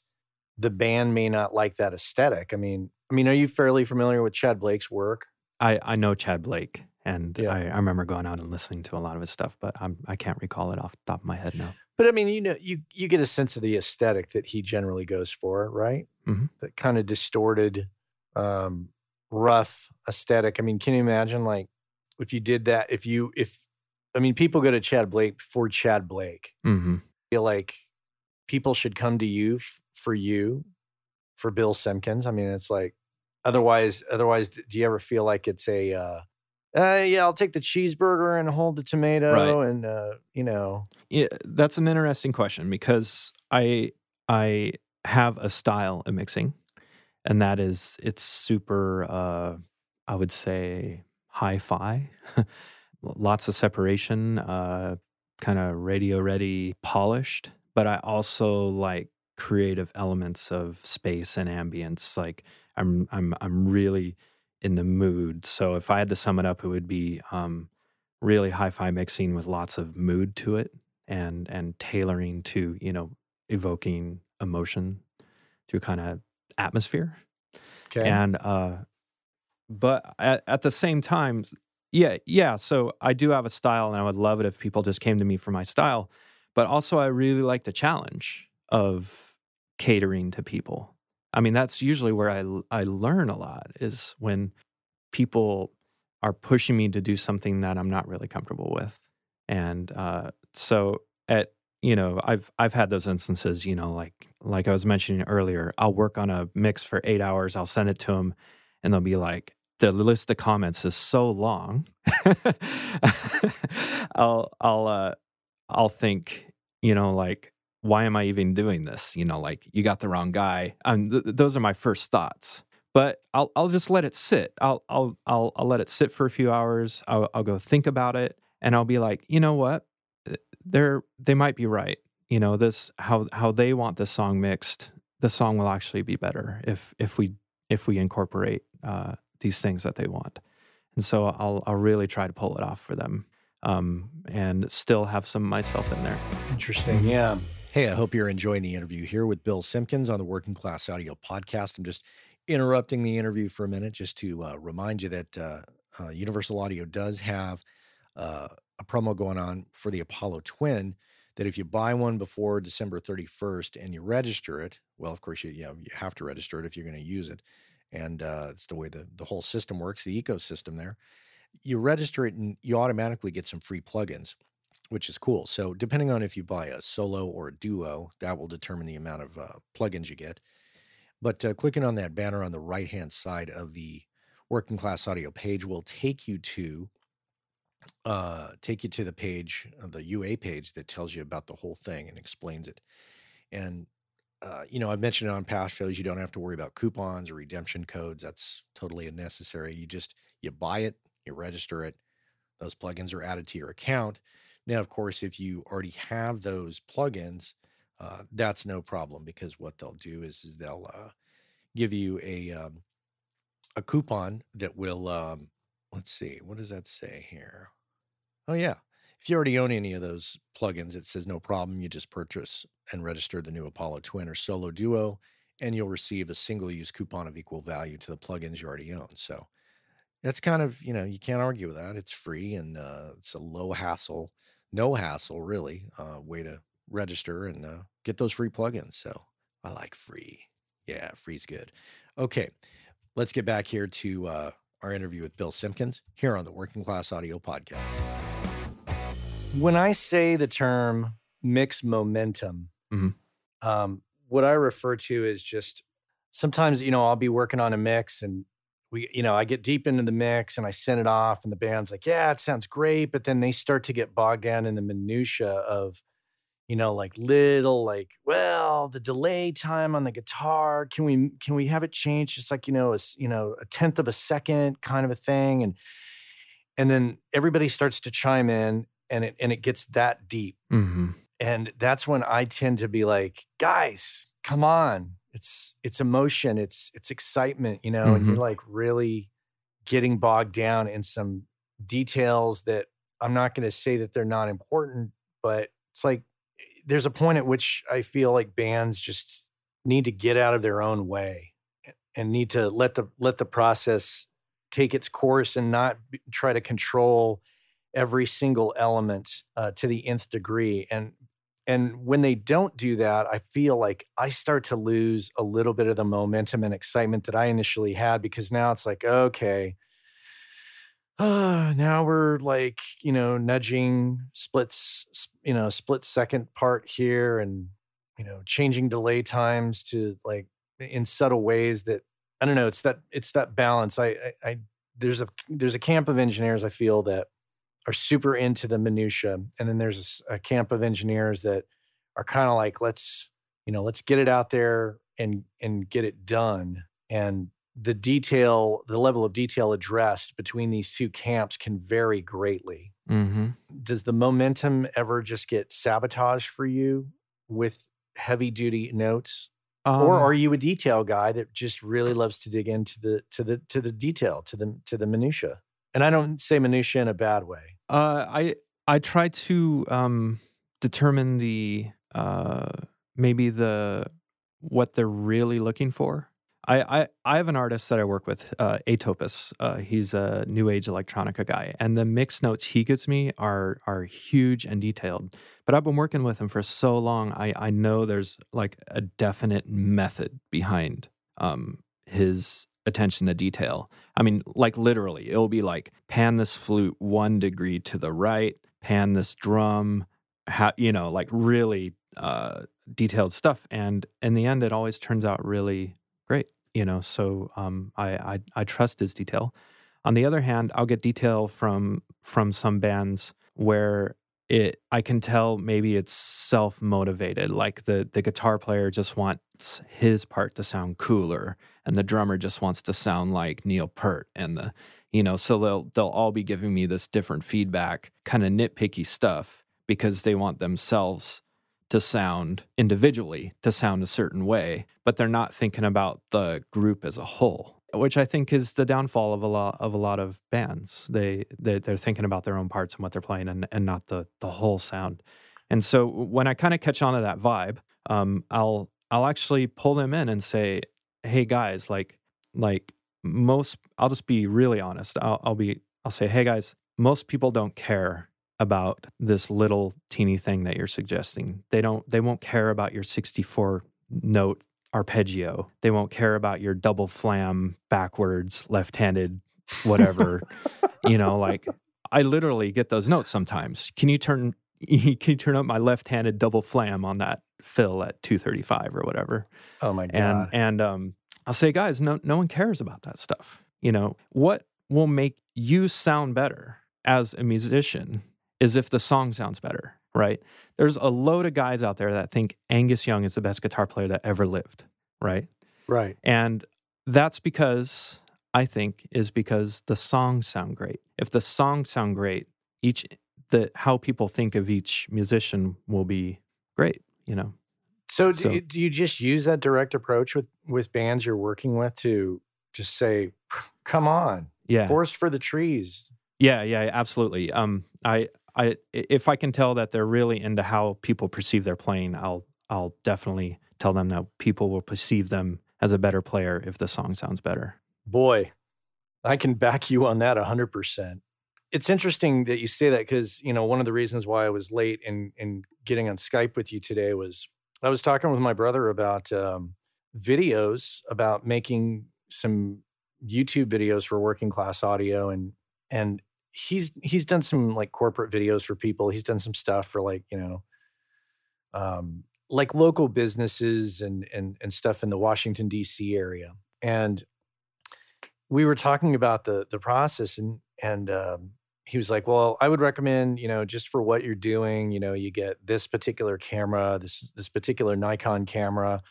the band may not like that aesthetic i mean i mean are you fairly familiar with Tchad Blake's work I, I know Tchad Blake, and Yeah. I, I remember going out and listening to a lot of his stuff, but I'm, I can't recall it off the top of my head now. but i mean you know you you get a sense of the aesthetic that he generally goes for right Mhm. that kind of distorted um rough aesthetic i mean can you imagine like if you did that if you if i mean people go to Tchad Blake for Tchad Blake hmm feel like people should come to you f- for you for Bill Simpkins. I mean, it's like otherwise, otherwise, do you ever feel like it's a, uh, uh yeah, I'll take the cheeseburger and hold the tomato and, uh, you know, Yeah, that's an interesting question because I I have a style of mixing, and that is it's super. Uh, I would say hi-fi, lots of separation, uh, kind of radio ready, polished. But I also like creative elements of space and ambience. Like I'm I'm I'm really in the mood. So if I had to sum it up, it would be um, really hi-fi mixing with lots of mood to it and and tailoring to you know evoking emotion through kind of atmosphere okay. and uh but at, at the same time yeah yeah so i do have a style and i would love it if people just came to me for my style but also i really like the challenge of catering to people. I mean, that's usually where I I learn a lot is when people are pushing me to do something that I'm not really comfortable with. And uh, so at you know, I've I've had those instances, you know, like like I was mentioning earlier, I'll work on a mix for 8 hours, I'll send it to them and they'll be like the list of comments is so long. I'll I'll uh I'll think, you know, like why am I even doing this? You know, like you got the wrong guy. And th- those are my first thoughts. But I'll I'll just let it sit. I'll I'll I'll I'll let it sit for a few hours. I'll I'll go think about it, and I'll be like, you know what, they're they might be right. You know, this how how they want this song mixed. The song will actually be better if if we if we incorporate uh, these things that they want. And so I'll I'll really try to pull it off for them, um, and still have some myself in there. Interesting, mm-hmm. yeah. Hey, I hope you're enjoying the interview here with Bill Simpkins on the Working Class Audio Podcast. I'm just interrupting the interview for a minute just to uh, remind you that uh, uh, Universal Audio does have uh, a promo going on for the Apollo Twin. That if you buy one before December 31st and you register it, well, of course you you, know, you have to register it if you're going to use it, and uh, it's the way the the whole system works, the ecosystem there. You register it and you automatically get some free plugins which is cool. So depending on if you buy a solo or a duo, that will determine the amount of uh, plugins you get. But uh, clicking on that banner on the right hand side of the working class audio page will take you to uh, take you to the page, uh, the UA page that tells you about the whole thing and explains it. And uh, you know, I've mentioned it on past shows. You don't have to worry about coupons or redemption codes. That's totally unnecessary. You just you buy it, you register it. Those plugins are added to your account now, of course, if you already have those plugins, uh, that's no problem because what they'll do is, is they'll uh, give you a um, a coupon that will um, let's see, what does that say here? Oh yeah, if you already own any of those plugins, it says no problem. You just purchase and register the new Apollo Twin or Solo Duo, and you'll receive a single use coupon of equal value to the plugins you already own. So that's kind of you know you can't argue with that. It's free and uh, it's a low hassle no hassle really uh, way to register and uh, get those free plugins. So I like free. Yeah, free's good. Okay, let's get back here to uh, our interview with Bill Simpkins here on the Working Class Audio Podcast. When I say the term mix momentum, mm-hmm. um, what I refer to is just sometimes, you know, I'll be working on a mix and we you know i get deep into the mix and i send it off and the band's like yeah it sounds great but then they start to get bogged down in the minutia of you know like little like well the delay time on the guitar can we can we have it changed just like you know a you know a tenth of a second kind of a thing and and then everybody starts to chime in and it and it gets that deep mm-hmm. and that's when i tend to be like guys come on it's it's emotion it's it's excitement you know mm-hmm. and you're like really getting bogged down in some details that i'm not going to say that they're not important but it's like there's a point at which i feel like bands just need to get out of their own way and need to let the let the process take its course and not try to control every single element uh, to the nth degree and and when they don't do that, I feel like I start to lose a little bit of the momentum and excitement that I initially had because now it's like, okay, uh, now we're like, you know, nudging splits, you know, split second part here and, you know, changing delay times to like in subtle ways that I don't know. It's that, it's that balance. I, I, I there's a, there's a camp of engineers I feel that are super into the minutia, and then there's a, a camp of engineers that are kind of like, let's you know, let's get it out there and and get it done. And the detail, the level of detail addressed between these two camps can vary greatly. Mm-hmm. Does the momentum ever just get sabotaged for you with heavy duty notes? Um, or are you a detail guy that just really loves to dig into the to the to the detail to the to the minutia? And I don't say minutia in a bad way. Uh, I I try to um, determine the uh, maybe the what they're really looking for. I, I, I have an artist that I work with, uh, Atopus. Uh, he's a new age electronica guy, and the mix notes he gives me are are huge and detailed. But I've been working with him for so long, I I know there's like a definite method behind um, his attention to detail. I mean, like literally, it'll be like pan this flute one degree to the right, pan this drum, you know, like really uh, detailed stuff. And in the end, it always turns out really great. You know, so um, I, I I trust his detail. On the other hand, I'll get detail from from some bands where it I can tell maybe it's self motivated. Like the the guitar player just wants his part to sound cooler, and the drummer just wants to sound like Neil Peart, and the you know so they'll they'll all be giving me this different feedback, kind of nitpicky stuff because they want themselves to sound individually to sound a certain way but they're not thinking about the group as a whole which i think is the downfall of a lot of a lot of bands. They, they they're thinking about their own parts and what they're playing and, and not the the whole sound. And so when i kind of catch on to that vibe um, i'll i'll actually pull them in and say hey guys like like most i'll just be really honest. I'll, I'll be i'll say hey guys most people don't care about this little teeny thing that you're suggesting. They don't they won't care about your 64 note arpeggio. They won't care about your double flam backwards left-handed whatever. you know, like I literally get those notes sometimes. Can you turn can you turn up my left-handed double flam on that fill at 235 or whatever? Oh my god. And and um I'll say guys, no no one cares about that stuff. You know, what will make you sound better as a musician is if the song sounds better, right? There's a load of guys out there that think Angus Young is the best guitar player that ever lived, right? Right. And that's because I think is because the songs sound great. If the songs sound great, each the how people think of each musician will be great, you know. So, so do, you, do you just use that direct approach with with bands you're working with to just say, "Come on, yeah, forest for the trees." Yeah, yeah, absolutely. Um, I I if I can tell that they're really into how people perceive their playing, I'll I'll definitely tell them that people will perceive them as a better player if the song sounds better. Boy, I can back you on that 100%. It's interesting that you say that because, you know, one of the reasons why I was late in in getting on Skype with you today was I was talking with my brother about um, videos about making some YouTube videos for working class audio and and he's he's done some like corporate videos for people. He's done some stuff for like you know, um, like local businesses and and and stuff in the Washington D.C. area. And we were talking about the the process, and and um, he was like, "Well, I would recommend you know just for what you're doing, you know, you get this particular camera, this this particular Nikon camera."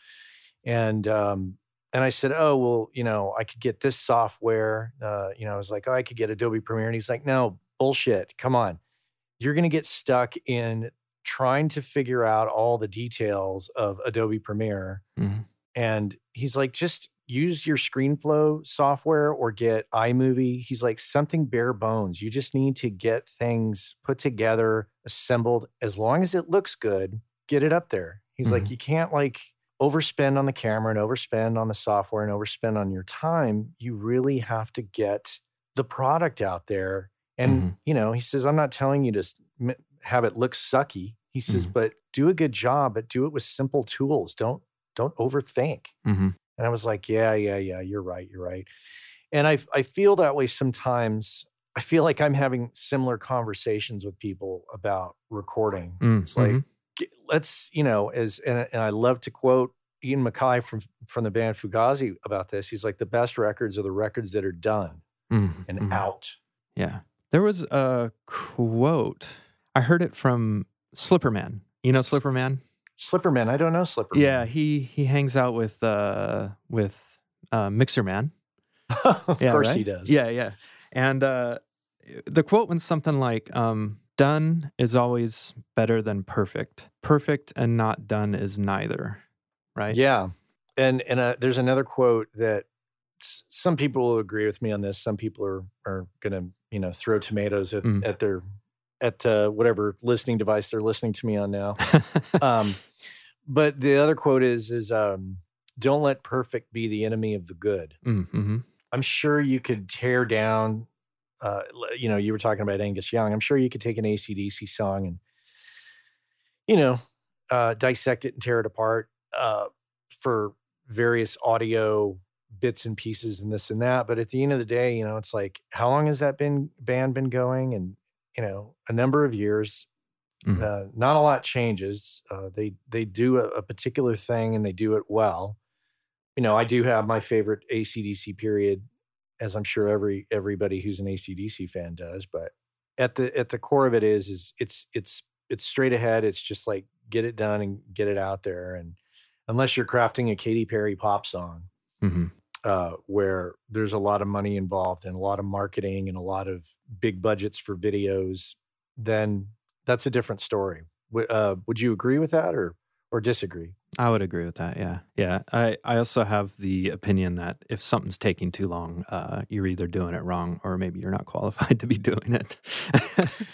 And um, and I said, "Oh, well, you know, I could get this software." Uh, you know, I was like, "Oh, I could get Adobe Premiere," and he's like, "No, bullshit. Come on, you're going to get stuck in trying to figure out all the details of Adobe Premiere." Mm-hmm. And he's like, "Just use your ScreenFlow software or get iMovie." He's like, "Something bare bones. You just need to get things put together, assembled. As long as it looks good, get it up there." He's mm-hmm. like, "You can't like." Overspend on the camera and overspend on the software and overspend on your time, you really have to get the product out there. And, mm-hmm. you know, he says, I'm not telling you to have it look sucky. He says, mm-hmm. but do a good job, but do it with simple tools. Don't, don't overthink. Mm-hmm. And I was like, yeah, yeah, yeah, you're right. You're right. And I, I feel that way sometimes. I feel like I'm having similar conversations with people about recording. Mm, it's like, mm-hmm let's you know as and, and I love to quote Ian MacKaye from from the band Fugazi about this. He's like the best records are the records that are done mm-hmm. and mm-hmm. out. Yeah, there was a quote. I heard it from Slipperman. You know Slipperman. Slipperman. I don't know Slipperman. Yeah, he he hangs out with uh with uh, Mixerman. of yeah, course right? he does. Yeah, yeah. And uh, the quote went something like, um, Done is always better than perfect. Perfect and not done is neither. Right? Yeah. And and uh, there's another quote that s- some people will agree with me on this. Some people are are going to, you know, throw tomatoes at, mm. at their at uh, whatever listening device they're listening to me on now. um, but the other quote is is um, don't let perfect be the enemy of the good. Mm-hmm. I'm sure you could tear down, uh, you know, you were talking about Angus Young. I'm sure you could take an AC/DC song and, you know, uh, dissect it and tear it apart uh, for various audio bits and pieces and this and that. But at the end of the day, you know, it's like, how long has that been band been going? And, you know, a number of years. Mhm. Uh, not a lot changes. Uh, they they do a, a particular thing and they do it well. You know, I do have my favorite AC/DC period, as I'm sure every everybody who's an AC/DC fan does. But at the at the core of it is is it's it's it's straight ahead. It's just like get it done and get it out there. And unless you're crafting a Katy Perry pop song, hmm uh, where there's a lot of money involved and a lot of marketing and a lot of big budgets for videos, then that's a different story. W- uh, would you agree with that or or disagree? I would agree with that. Yeah, yeah. I I also have the opinion that if something's taking too long, uh, you're either doing it wrong or maybe you're not qualified to be doing it.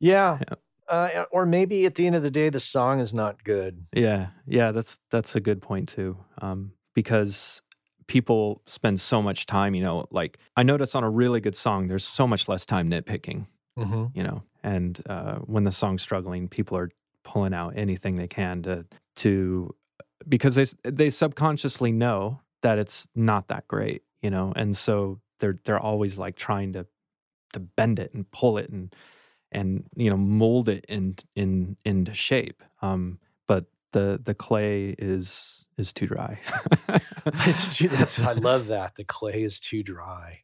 Yeah. Yeah. Uh, or maybe at the end of the day, the song is not good. Yeah, yeah, that's that's a good point too. Um, because people spend so much time, you know, like I notice on a really good song, there's so much less time nitpicking, Mm-hmm. you know, and uh, when the song's struggling, people are pulling out anything they can to to because they they subconsciously know that it's not that great, you know, and so they're they're always like trying to to bend it and pull it and and you know mold it in in into shape. Um, but the the clay is is too dry. It's too, that's I love that. The clay is too dry.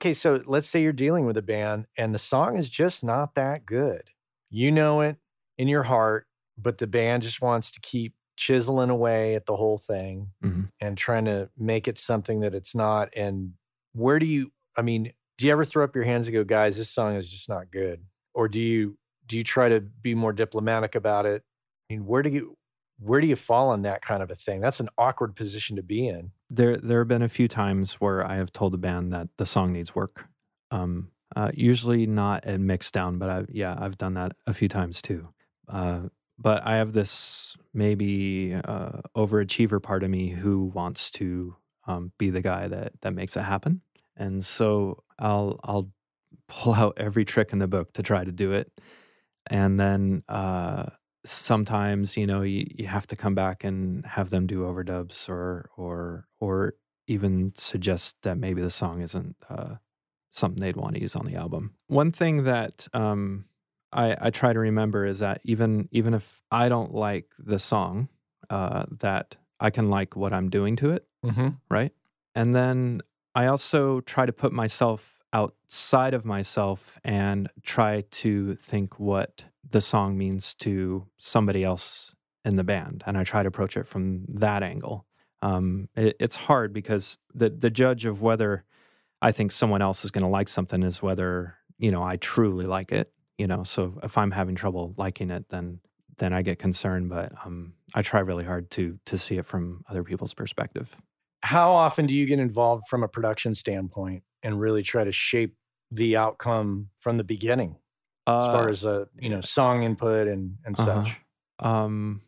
Okay, so let's say you're dealing with a band and the song is just not that good. You know it in your heart, but the band just wants to keep chiseling away at the whole thing Mhm. and trying to make it something that it's not. And where do you I mean, do you ever throw up your hands and go, guys, this song is just not good? Or do you do you try to be more diplomatic about it? I mean, where do you where do you fall on that kind of a thing? That's an awkward position to be in. there there have been a few times where I have told the band that the song needs work. Um, uh, usually not at mix down, but I yeah I've done that a few times too. Uh, but I have this maybe uh, overachiever part of me who wants to um, be the guy that that makes it happen, and so I'll I'll pull out every trick in the book to try to do it, and then uh, sometimes you know you, you have to come back and have them do overdubs or or or even suggest that maybe the song isn't uh, something they'd want to use on the album. One thing that um, I, I try to remember is that even even if I don't like the song, uh, that I can like what I'm doing to it, Mm-hmm. right? And then I also try to put myself outside of myself and try to think what the song means to somebody else in the band, and I try to approach it from that angle. Um, it, it's hard because the the judge of whether I think someone else is going to like something is whether you know I truly like it. You know, so if I'm having trouble liking it, then then I get concerned. But um, I try really hard to to see it from other people's perspective. How often do you get involved from a production standpoint and really try to shape the outcome from the beginning, as far Uh, as uh, you know, song input and and Uh-huh. such? Um,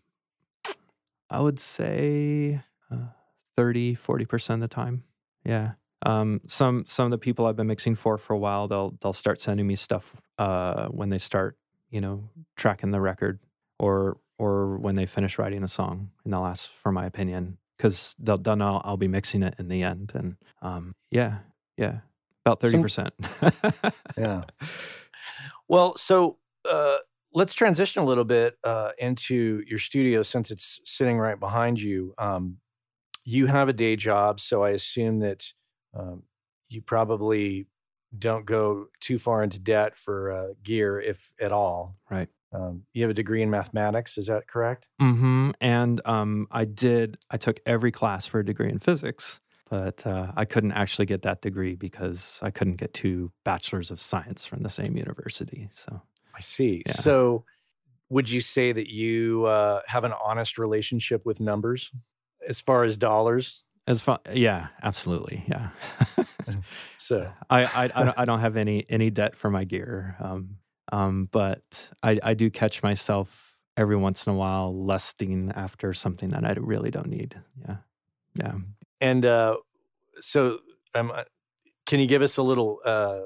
I would say uh, 30, 40% of the time. Yeah. Um, some some of the people I've been mixing for for a while, they'll they'll start sending me stuff uh, when they start, you know, tracking the record, or or when they finish writing a song, and they'll ask for my opinion because they'll they'll know I'll be mixing it in the end, and um, yeah, yeah, about thirty percent. Yeah. Well, so uh, let's transition a little bit uh, into your studio since it's sitting right behind you. Um, you have a day job, so I assume that um, you probably don't go too far into debt for uh, gear, if at all. Right. Um, you have a degree in mathematics, is that correct? Mm-hmm. And um, I did. I took every class for a degree in physics, but uh, I couldn't actually get that degree because I couldn't get two bachelors of science from the same university. So I see. Yeah. So, would you say that you uh, have an honest relationship with numbers as far as dollars? As far, yeah, absolutely, yeah. So, I, I, I, don't, I don't have any any debt for my gear, um, um, but I, I do catch myself every once in a while lusting after something that I really don't need. Yeah. Yeah. And uh, so, um, uh, can you give us a little? Uh,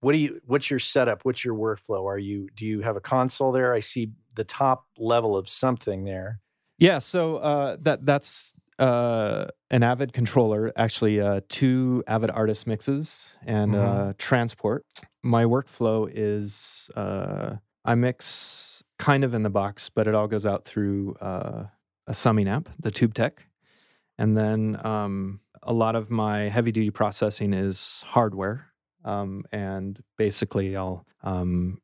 what do you? What's your setup? What's your workflow? Are you? Do you have a console there? I see the top level of something there. Yeah. So uh, that that's uh, an Avid controller, actually uh, two Avid artist mixes and Mhm. uh, transport. My workflow is uh, I mix kind of in the box, but it all goes out through uh, a summing amp, the Tube Tech, and then um, a lot of my heavy duty processing is hardware. Um, and basically, I'll um,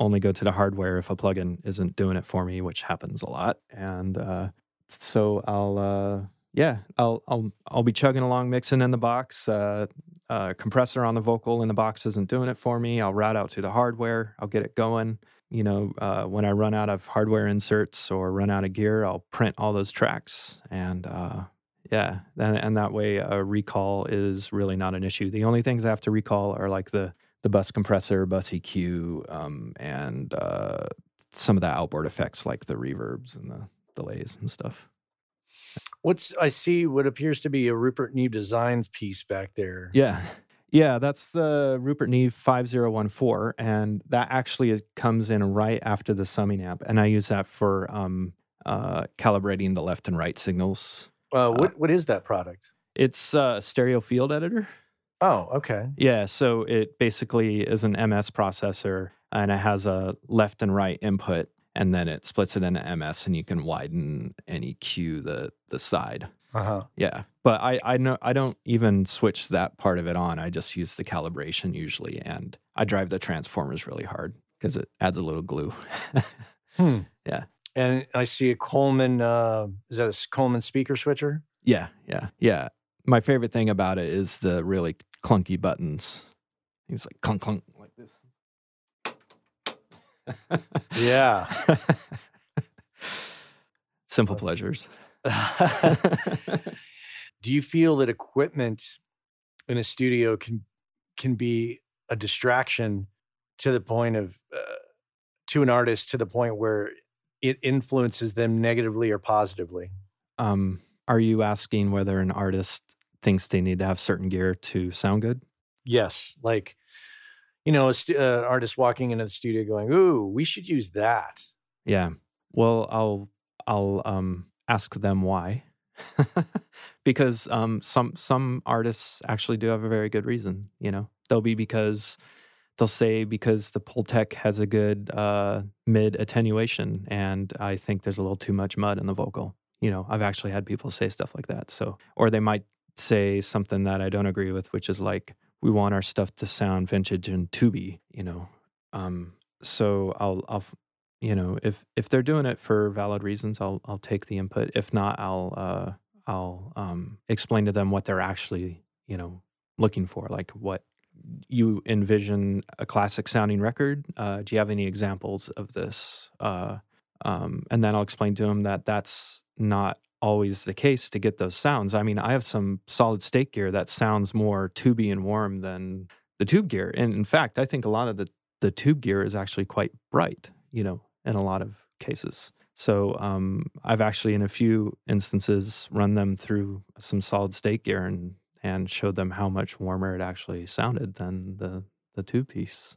only go to the hardware if a plugin isn't doing it for me, which happens a lot. And uh, so I'll uh, yeah, I'll I'll I'll be chugging along, mixing in the box. Uh, uh, compressor on the vocal in the box isn't doing it for me. I'll route out to the hardware. I'll get it going. You know, uh, when I run out of hardware inserts or run out of gear, I'll print all those tracks and. Uh, yeah, and, and that way a recall is really not an issue. The only things I have to recall are like the the bus compressor, bus EQ, um, and uh, some of the outboard effects like the reverbs and the delays and stuff. What's I see what appears to be a Rupert Neve Designs piece back there. Yeah. Yeah, that's the Rupert Neve 5014. And that actually comes in right after the summing amp. And I use that for um, uh, calibrating the left and right signals. Uh, what what is that product? It's a stereo field editor. Oh, okay. Yeah, so it basically is an MS processor and it has a left and right input and then it splits it into MS and you can widen and EQ the the side. Uh huh. Yeah. But I I know I don't even switch that part of it on. I just use the calibration usually and I drive the transformers really hard because it adds a little glue. Hmm. Yeah. And I see a Coleman. Uh, is that a Coleman speaker switcher? yeah, yeah, yeah. My favorite thing about it is the really clunky buttons. It's like clunk clunk. Yeah. Simple That's- pleasures. Do you feel that equipment in a studio can can be a distraction to the point of uh, to an artist to the point where it influences them negatively or positively? um, are you asking whether an artist thinks they need to have certain gear to sound good? Yes, like you know, a stu- uh, artist walking into the studio going, "Ooh, we should use that." Yeah. Well, I'll I'll um, ask them why, because um, some some artists actually do have a very good reason. You know, they'll be because they'll say because the Pultec has a good uh, mid attenuation, and I think there's a little too much mud in the vocal. You know, I've actually had people say stuff like that. So, or they might say something that I don't agree with, which is like, we want our stuff to sound vintage and tubey. You know, um, so I'll I'll you know if if they're doing it for valid reasons i'll i'll take the input if not i'll uh i'll um explain to them what they're actually you know looking for like what you envision a classic sounding record uh do you have any examples of this uh um and then i'll explain to them that that's not always the case to get those sounds i mean i have some solid state gear that sounds more tubey and warm than the tube gear and in fact i think a lot of the the tube gear is actually quite bright, you know, in a lot of cases. So um, I've actually, in a few instances, run them through some solid state gear and and showed them how much warmer it actually sounded than the the tube piece.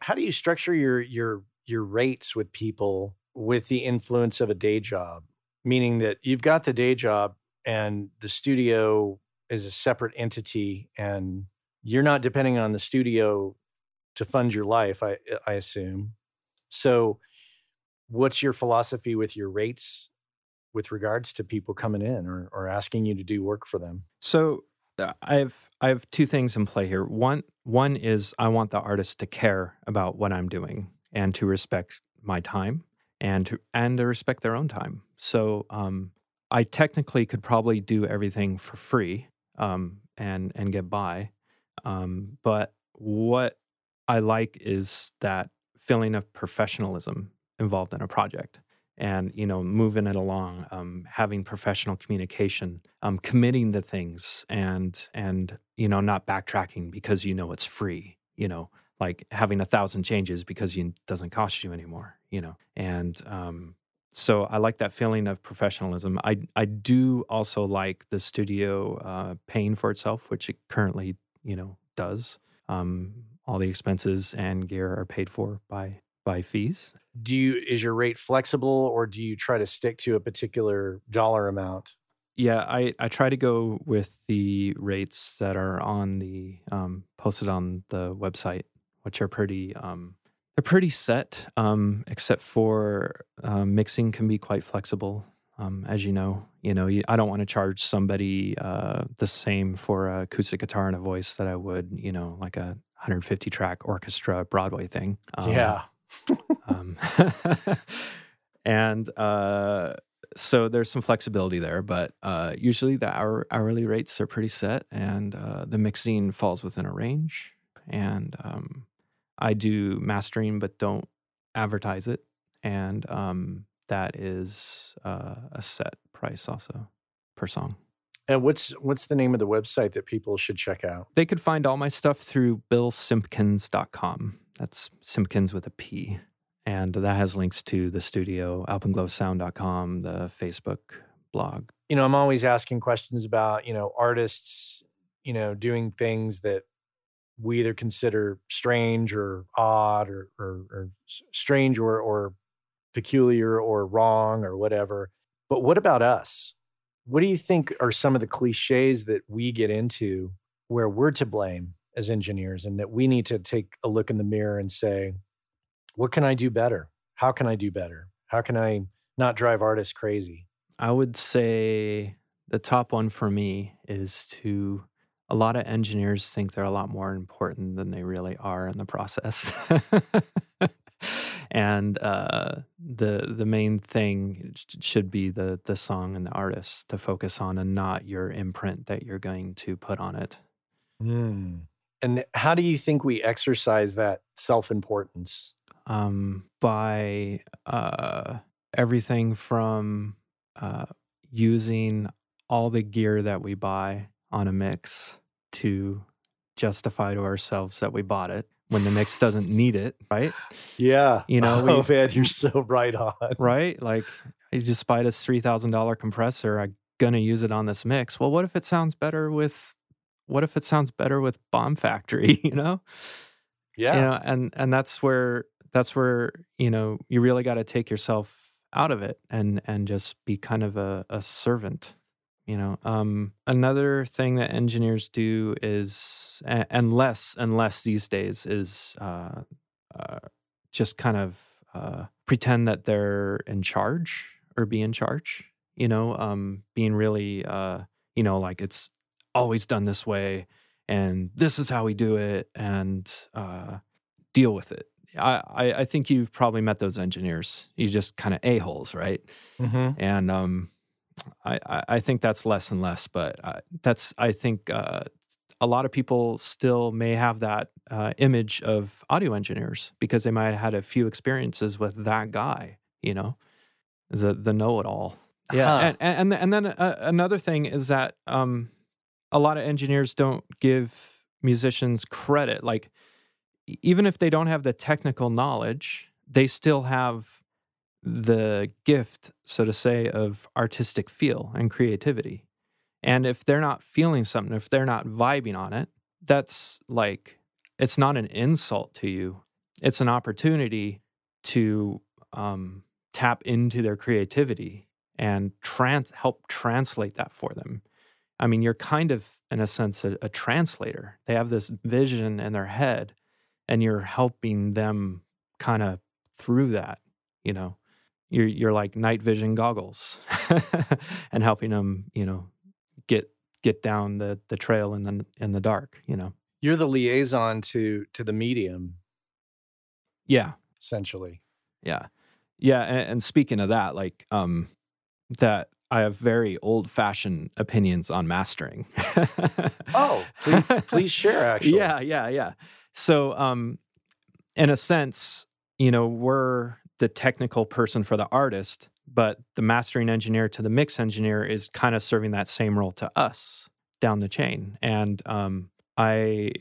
How do you structure your your your rates with people with the influence of a day job? Meaning that you've got the day job and the studio is a separate entity and you're not depending on the studio to fund your life, I I assume. So what's your philosophy with your rates with regards to people coming in or, or asking you to do work for them? So uh, I've I have two things in play here. One one is I want the artist to care about what I'm doing and to respect my time and to and to respect their own time. So um, I technically could probably do everything for free um, and and get by, um, but what I like is that feeling of professionalism involved in a project and you know moving it along um, having professional communication um, committing to things and and you know not backtracking because you know it's free you know like having a thousand changes because you, it doesn't cost you anymore you know and um, so I like that feeling of professionalism. I I do also like the studio uh, paying for itself, which it currently you know does. Um, all the expenses and gear are paid for by by fees. Do you is your rate flexible or do you try to stick to a particular dollar amount? Yeah, I, I try to go with the rates that are on the um, posted on the website, which are pretty um, they're pretty set, um, except for uh, mixing can be quite flexible. Um, as you know, you know, you, I don't want to charge somebody uh, the same for a acoustic guitar and a voice that I would, you know, like a 150 track orchestra Broadway thing. Um, yeah. um, and uh, so there's some flexibility there, but uh, usually the hour, hourly rates are pretty set, and uh, the mixing falls within a range. And um, I do mastering, but don't advertise it, and um, that is uh, a set price also per song. And what's what's the name of the website that people should check out? They could find all my stuff through billsimpkins.com. That's Simpkins with a P. And that has links to the studio, alpenglowsound.com, the Facebook blog. You know, I'm always asking questions about, you know, artists, you know, doing things that we either consider strange or odd or, or, or strange or, or peculiar or wrong or whatever. But what about us? What do you think are some of the cliches that we get into where we're to blame as engineers and that we need to take a look in the mirror and say, what can I do better? How can I do better? How can I not drive artists crazy? I would say the top one for me is to a lot of engineers think they're a lot more important than they really are in the process. and uh, the the main thing should be the the song and the artist to focus on, and not your imprint that you're going to put on it. Mm. And how do you think we exercise that self importance? Um, by uh, everything from uh, using all the gear that we buy on a mix to justify to ourselves that we bought it when the mix doesn't need it, right? Yeah. You know, oh man, you're so right on. Right? Like I just buy this three thousand dollar compressor. I'm gonna use it on this mix. Well, what if it sounds better with what if it sounds better with Bomb Factory, you know? Yeah. You know, and and that's where that's where, you know, you really gotta take yourself out of it and and just be kind of a, a servant you know um, another thing that engineers do is and less and less these days is uh, uh, just kind of uh, pretend that they're in charge or be in charge you know um, being really uh, you know like it's always done this way and this is how we do it and uh, deal with it I, I, think you've probably met those engineers. You just kind of a holes, right? Mm-hmm. And um, I, I think that's less and less, but uh, that's I think uh, a lot of people still may have that uh, image of audio engineers because they might have had a few experiences with that guy, you know, the the know it all. Yeah, huh. and, and and then uh, another thing is that um, a lot of engineers don't give musicians credit. Like even if they don't have the technical knowledge, they still have the gift, so to say, of artistic feel and creativity. And if they're not feeling something, if they're not vibing on it, that's like, it's not an insult to you. It's an opportunity to um, tap into their creativity and trans- help translate that for them. I mean, you're kind of, in a sense, a, a translator. They have this vision in their head, and you're helping them kind of through that, you know you're you're like night vision goggles and helping them you know get get down the the trail in the in the dark you know? You're the liaison to to the medium. Yeah. Essentially. Yeah. Yeah and, and speaking of that like um that i have very old fashioned opinions on mastering. Oh please, please share actually. Yeah yeah yeah. So um in a sense you know we're the technical person for the artist, but the mastering engineer to the mix engineer is kind of serving that same role to us down the chain. And um, I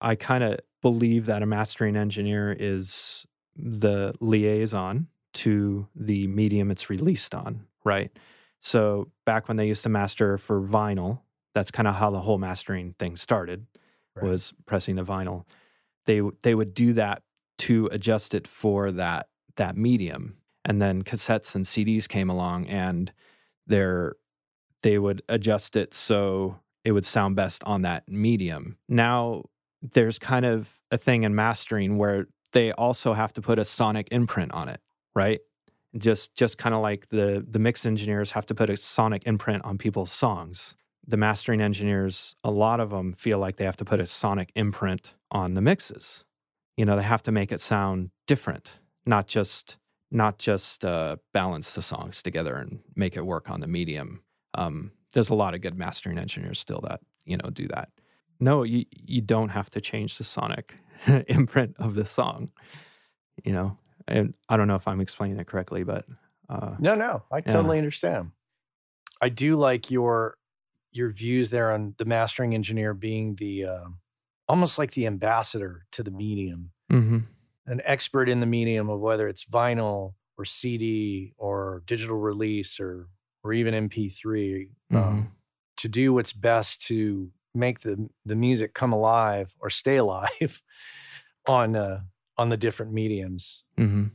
I kind of believe that a mastering engineer is the liaison to the medium it's released on, right? So back when they used to master for vinyl, that's kind of how the whole mastering thing started Right. was pressing the vinyl. They they would do that to adjust it for that that medium. And then cassettes and CDs came along and they're they would adjust it so it would sound best on that medium. Now there's kind of a thing in mastering where they also have to put a sonic imprint on it, right? Just just kind of like the the mix engineers have to put a sonic imprint on people's songs. The mastering engineers, a lot of them feel like they have to put a sonic imprint on the mixes. You know, they have to make it sound different, not just not just uh, balance the songs together and make it work on the medium. Um, there's a lot of good mastering engineers still that you know do that. No, you you don't have to change the sonic imprint of the song. You know, and I don't know if I'm explaining it correctly, but uh, No, no, I Yeah. totally understand. I do like your your views there on the mastering engineer being the um almost like the ambassador to the medium, mhm, an expert in the medium of whether it's vinyl or CD or digital release or or even MP3 mhm. um, to do what's best to make the the music come alive or stay alive on uh, on the different mediums. hmm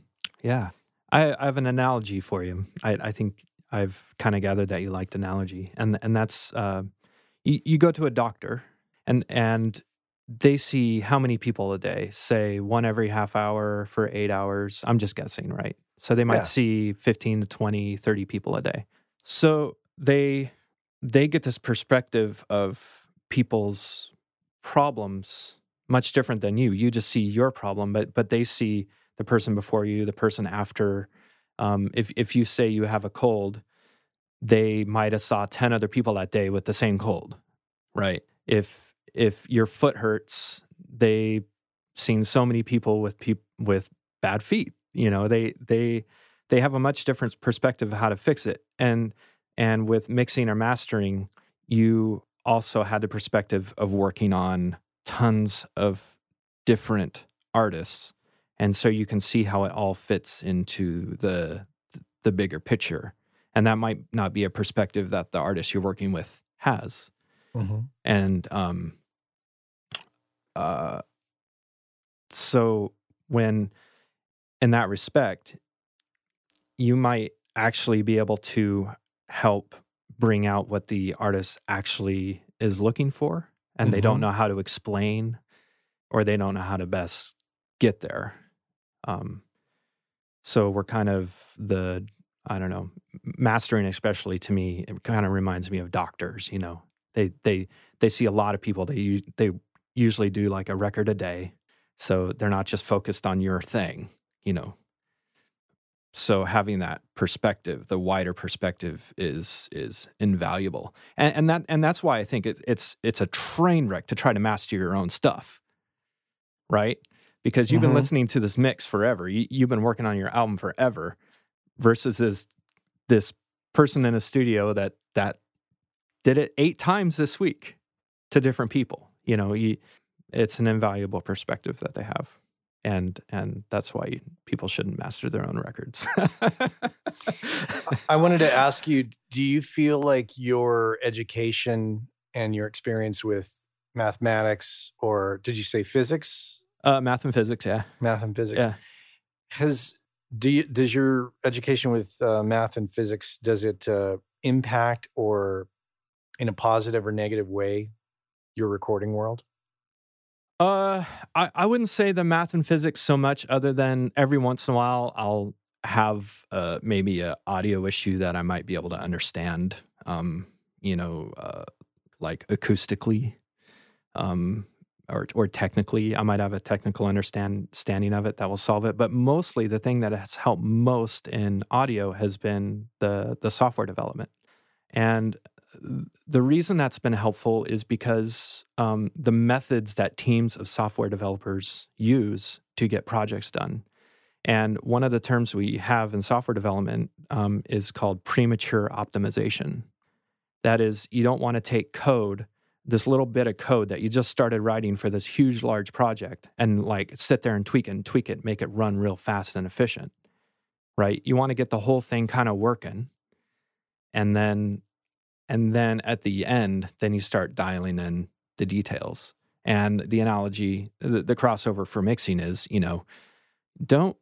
Yeah. I, I have an analogy for you. I, I think I've kind of gathered that you liked analogy. And and that's uh, you, you go to a doctor and and they see how many people a day, say one every half hour for eight hours. I'm just guessing, right? So they might Yeah. see 15 to 20, 30 people a day. So they they get this perspective of people's problems much different than you. You just see your problem, but but they see the person before you, the person after. Um, if if you say you have a cold, they might have saw ten other people that day with the same cold, right? If if your foot hurts, they've seen so many people with peop- with bad feet. You know, they they they have a much different perspective of how to fix it. And and with mixing or mastering, you also had the perspective of working on tons of different artists and so you can see how it all fits into the the bigger picture and that might not be a perspective that the artist you're working with has and um uh so when in that respect you might actually be able to help bring out what the artist actually is looking for and they don't Mhm. know how to explain or they don't know how to best get there um so we're kind of the i don't know mastering especially to me it kind of reminds me of doctors you know they they they see a lot of people they they usually do like a record a day so they're not just focused on your thing you know? So having that perspective the wider perspective is is invaluable and, and that and that's why i think it, it's it's a train wreck to try to master your own stuff right? Because you've Mhm. been listening to this mix forever you, you've been working on your album forever versus this this person in a studio that that did it eight times this week to different people you know you, it's an invaluable perspective that they have and and that's why people shouldn't master their own records. I wanted to ask you do you feel like your education and your experience with mathematics or did you say physics? Uh, math and physics yeah. Math and physics. Yeah. has do you, does your education with uh, math and physics does it uh, impact or in a positive or negative way your recording world Uh, I, I wouldn't say the math and physics so much, other than every once in a while I'll have uh, maybe a audio issue that I might be able to understand. Um, you know, uh, like acoustically, um, or or technically, I might have a technical understand standing of it that will solve it. But mostly, the thing that has helped most in audio has been the the software development, and the reason that's been helpful is because um, the methods that teams of software developers use to get projects done. And one of the terms we have in software development um, is called premature optimization. That is, you don't want to take code, this little bit of code that you just started writing for this huge, large project, and like sit there and tweak it and tweak it, make it run real fast and efficient. right? You want to get the whole thing kind of working. And then and then at the end, then you start dialing in the details. And the analogy, the, the crossover for mixing is, you know, don't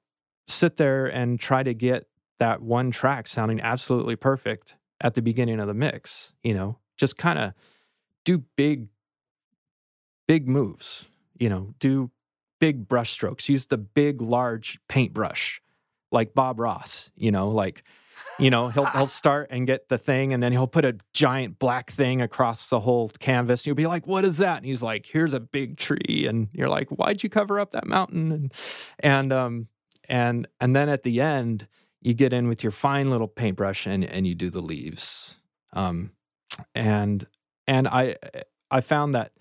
sit there and try to get that one track sounding absolutely perfect at the beginning of the mix. You know, just kind of do big, big moves. You know, do big brush strokes. Use the big, large paintbrush, like Bob Ross. You know, like you know he'll he'll start and get the thing and then he'll put a giant black thing across the whole canvas and you'll be like what is that? And he's like here's a big tree and you're like why'd you cover up that mountain? And and um and and then at the end you get in with your fine little paintbrush and and you do the leaves. Um and and i i found that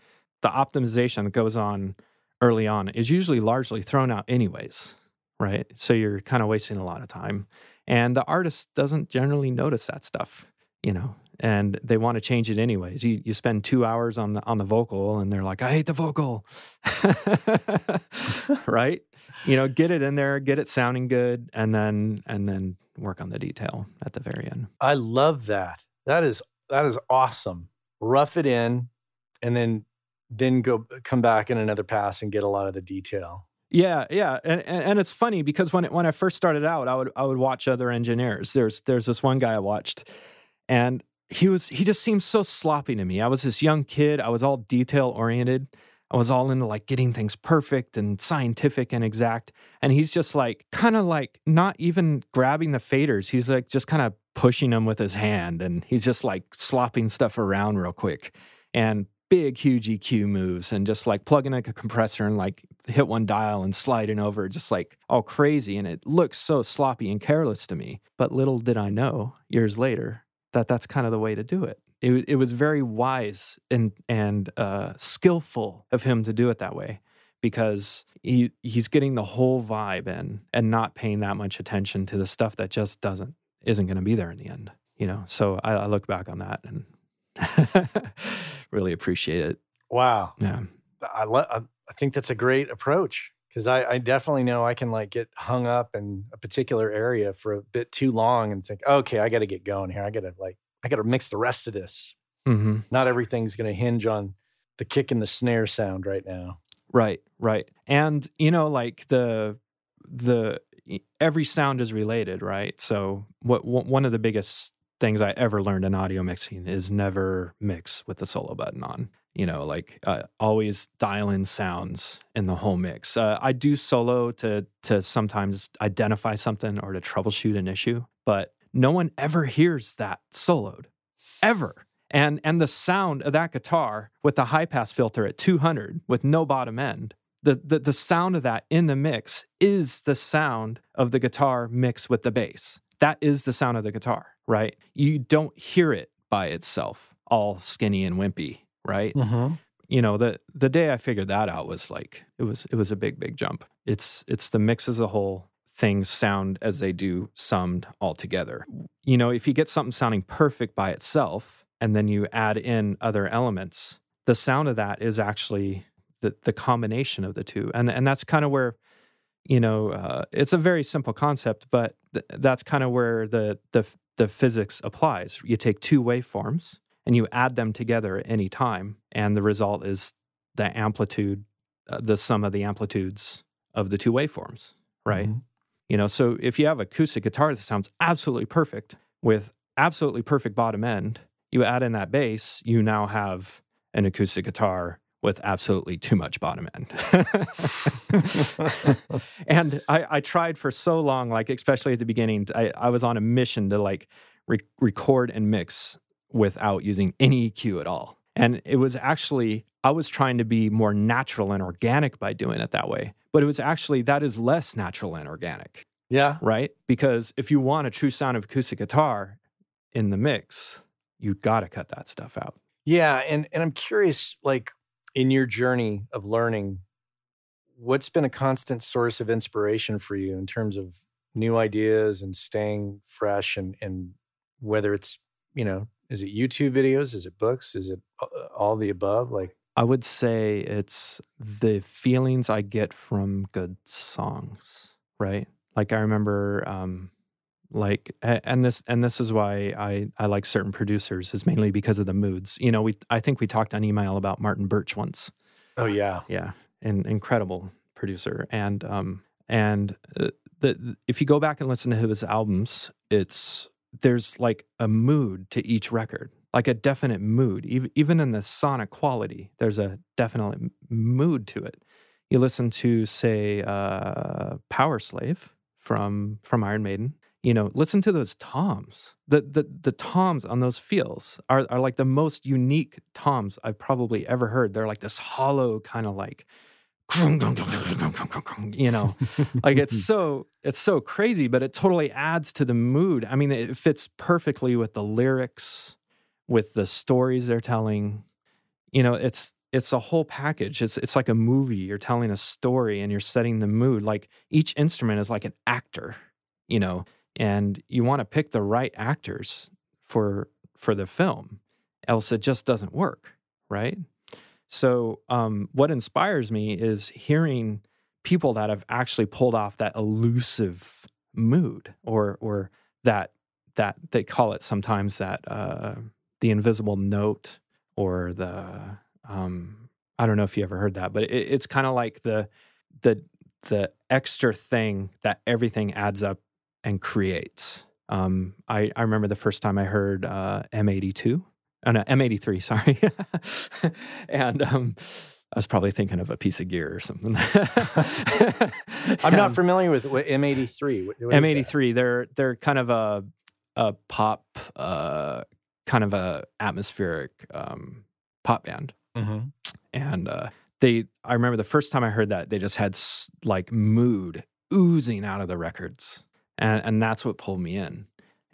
the optimization that goes on early on is usually largely thrown out anyways right? So you're kind of wasting a lot of time and the artist doesn't generally notice that stuff, you know, and they want to change it anyways. You you spend two hours on the on the vocal and they're like, I hate the vocal. right? You know, get it in there, get it sounding good, and then and then work on the detail at the very end. I love that. That is that is awesome. Rough it in and then then go come back in another pass and get a lot of the detail. Yeah, yeah, and, and, and it's funny because when it, when I first started out, I would I would watch other engineers. There's there's this one guy I watched, and he was he just seemed so sloppy to me. I was this young kid. I was all detail oriented. I was all into like getting things perfect and scientific and exact. And he's just like kind of like not even grabbing the faders. He's like just kind of pushing them with his hand, and he's just like slopping stuff around real quick. And big, huge EQ moves and just like plugging like a compressor and like hit one dial and sliding over, just like all crazy. And it looks so sloppy and careless to me. But little did I know years later that that's kind of the way to do it. It, it was very wise and and uh, skillful of him to do it that way because he he's getting the whole vibe in and not paying that much attention to the stuff that just doesn't isn't going to be there in the end. You know, so I, I look back on that and really appreciate it. Wow. Yeah. I, le- I think that's a great approach because I, I definitely know I can like get hung up in a particular area for a bit too long and think, okay, I got to get going here. I got to like, I got to mix the rest of this. Mm-hmm. Not everything's going to hinge on the kick and the snare sound right now. Right, right. And you know, like the the every sound is related, right? So what one of the biggest things I ever learned in audio mixing is never mix with the solo button on. You know, like uh, always dial in sounds in the whole mix. Uh, I do solo to to sometimes identify something or to troubleshoot an issue, but no one ever hears that soloed, ever. And and the sound of that guitar with the high pass filter at 200 with no bottom end the, the, the sound of that in the mix is the sound of the guitar mixed with the bass. That is the sound of the guitar right? You don't hear it by itself, all skinny and wimpy, right? Mm-hmm. You know, the the day I figured that out was like it was it was a big big jump. It's it's the mix as a whole. Things sound as they do summed all together. You know, if you get something sounding perfect by itself and then you add in other elements, the sound of that is actually the the combination of the two, and and that's kind of where you know uh, it's a very simple concept, but th- that's kind of where the the the physics applies. You take two waveforms and you add them together at any time, and the result is the amplitude, uh, the sum of the amplitudes of the two waveforms, right? Mm-hmm. You know, so if you have acoustic guitar that sounds absolutely perfect with absolutely perfect bottom end, you add in that bass, you now have an acoustic guitar with absolutely too much bottom end. and I, I, tried for so long, like especially at the beginning, I, I was on a mission to like re- record and mix without using any EQ at all. And it was actually, I was trying to be more natural and organic by doing it that way. But it was actually, that is less natural and organic. Yeah. Right? Because if you want a true sound of acoustic guitar in the mix, you got to cut that stuff out. Yeah. And, and I'm curious, like, in your journey of learning, what's been a constant source of inspiration for you in terms of new ideas and staying fresh and and whether it's you know is it youtube videos? Is it books? Is it all the above? Like i would say it's the feelings i get from good songs right? Like i remember um like and this and this is why i i like certain producers is mainly because of the moods. You know we i think we talked on email about martin birch once. Oh yeah. Yeah an incredible producer. And um and uh, the if you go back and listen to his albums it's there's like a mood to each record like a definite mood. Even even in the sonic quality there's a definite mood to it. You listen to say uh Powerslave from from iron maiden you know listen to those toms. The the the toms on those feels are, are like the most unique toms i've probably ever heard. They're like this hollow kind of like you know? Like it's so it's so crazy but it totally adds to the mood. I mean it fits perfectly with the lyrics with the stories they're telling. You know it's it's a whole package. It's it's like a movie. You're telling a story and you're setting the mood. Like each instrument is like an actor you know and you want to pick the right actors for for the film. Else it just doesn't work right? So um, what inspires me is hearing people that have actually pulled off that elusive mood or or that that they call it sometimes that uh, the invisible note or the um, I don't know if you ever heard that, but it, it's kind of like the the the extra thing that everything adds up and creates. Um, I, I remember the first time I heard uh, M82, oh no, M83, sorry. and um, I was probably thinking of a piece of gear or something. I'm not familiar with what M83. What, what M83, they're they're kind of a a pop, uh, kind of a atmospheric um, pop band, mm-hmm. and uh, they. I remember the first time I heard that they just had like mood oozing out of the records and and that's what pulled me in.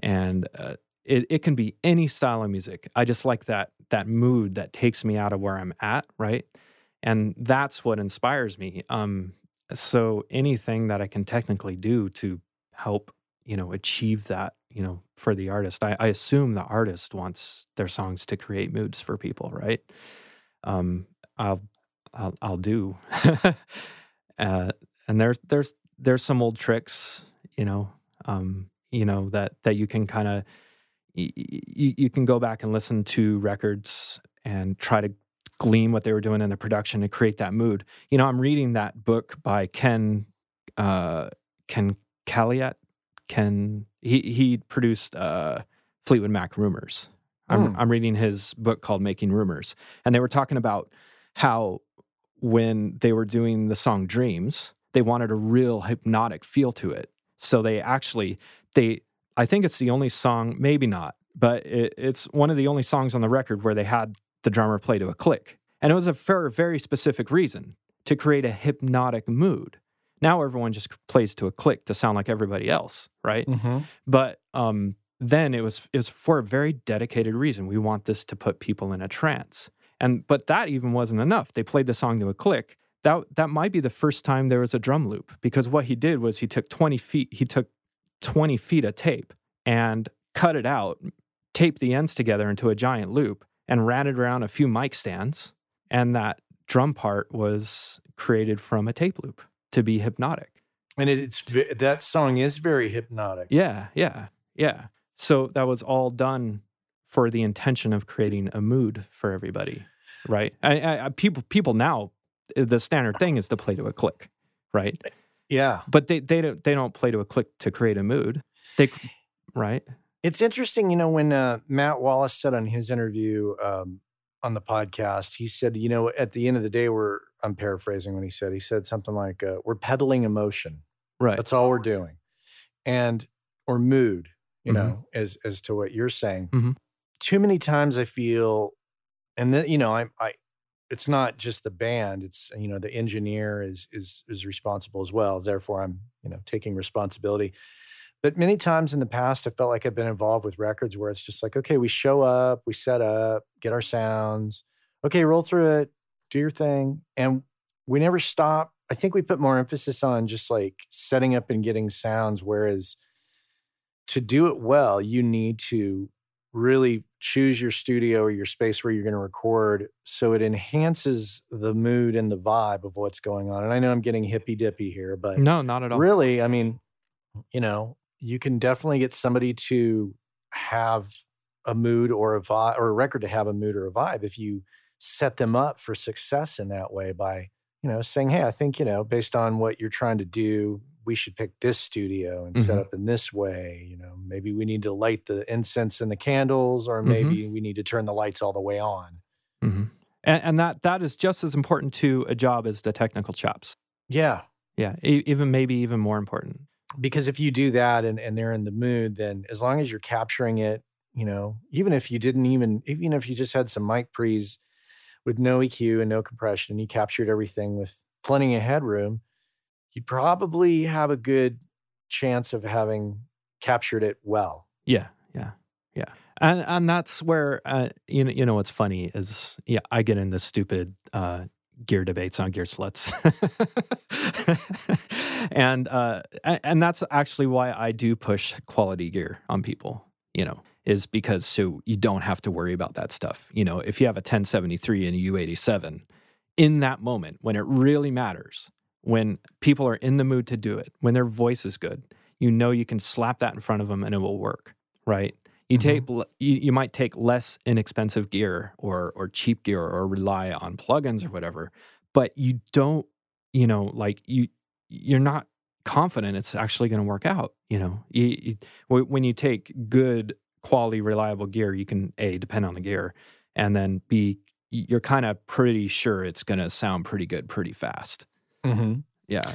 And uh, it it can be any style of music. I just like that that mood that takes me out of where I'm at, right? And that's what inspires me. Um, so anything that I can technically do to help, you know, achieve that, you know, for the artist, I, I assume the artist wants their songs to create moods for people, right? Um, I'll I'll, I'll do. uh, and there's there's there's some old tricks you know, um, you know that that you can kind of y- y- you can go back and listen to records and try to glean what they were doing in the production to create that mood. You know, I'm reading that book by Ken uh, Ken Caillat. Ken he he produced uh, Fleetwood Mac Rumors. I'm mm. I'm reading his book called Making Rumors, and they were talking about how when they were doing the song Dreams, they wanted a real hypnotic feel to it. So they actually they I think it's the only song, maybe not, but it, it's one of the only songs on the record where they had the drummer play to a click, and it was a for a very specific reason to create a hypnotic mood. Now everyone just plays to a click to sound like everybody else, right? Mm-hmm. But um, then it was it was for a very dedicated reason. We want this to put people in a trance, and but that even wasn't enough. They played the song to a click, that that might be the first time there was a drum loop because what he did was he took 20 feet he took 20 feet of tape and cut it out taped the ends together into a giant loop and ran it around a few mic stands and that drum part was created from a tape loop to be hypnotic. And it's that song is very hypnotic. Yeah yeah yeah. So that was all done for the intention of creating a mood for everybody right? I, I, people people now the standard thing is to play to a click, right? Eh, yeah. But they they don't they don't play to a click to create a mood. They right. It's interesting, you know, when uh, Matt Wallace said on his interview um, on the podcast, he said, you know, at the end of the day, we're I'm paraphrasing when he said he said something like, uh, "We're peddling emotion, right? That's all we're doing, and or mood, you mm-hmm. know, as as to what you're saying. Mm-hmm. Too many times I feel, and then you know, I I it's not just the band it's you know the engineer is is is responsible as well therefore i'm you know taking responsibility. But many times in the past i felt like i've been involved with records where it's just like okay we show up we set up get our sounds okay roll through it do your thing and we never stop. I think we put more emphasis on just like setting up and getting sounds whereas to do it well you need to really choose your studio or your space where you're going to record so it enhances the mood and the vibe of what's going on. And I know I'm getting hippy dippy here, but no, not at all. Really, I mean, you know, you can definitely get somebody to have a mood or a vibe or a record to have a mood or a vibe if you set them up for success in that way by you know saying hey i think you know based on what you're trying to do we should pick this studio and set Mhm. up in this way you know maybe we need to light the incense and the candles or Mhm. maybe we need to turn the lights all the way on hmm And, and that that is just as important to a job as the technical chops. yeah Yeah, e- even maybe even more important. because if you do that and, and they're in the mood then as long as you're capturing it you know even if you didn't even even if you just had some mic pre's with no eq and no compression and you captured everything with plenty of headroom you'd probably have a good chance of having captured it well Yeah, yeah, yeah. And and that's where uh, you know you know what's funny is yeah I get into stupid uh, gear debates on Gearslutz, and uh, and that's actually why I do push quality gear on people. You know, is because so you don't have to worry about that stuff. You know, if you have a 1073 and a U87, in that moment when it really matters, when people are in the mood to do it, when their voice is good, you know you can slap that in front of them and it will work, right? You Mhm. take you, you might take less inexpensive gear or or cheap gear or rely on plugins or whatever, but you don't, you know, like you you're not confident it's actually going to work out. You know, you, you, when you take good quality reliable gear, you can a depend on the gear, and then b you're kind of pretty sure it's going to sound pretty good pretty fast. Mm-hmm. Yeah.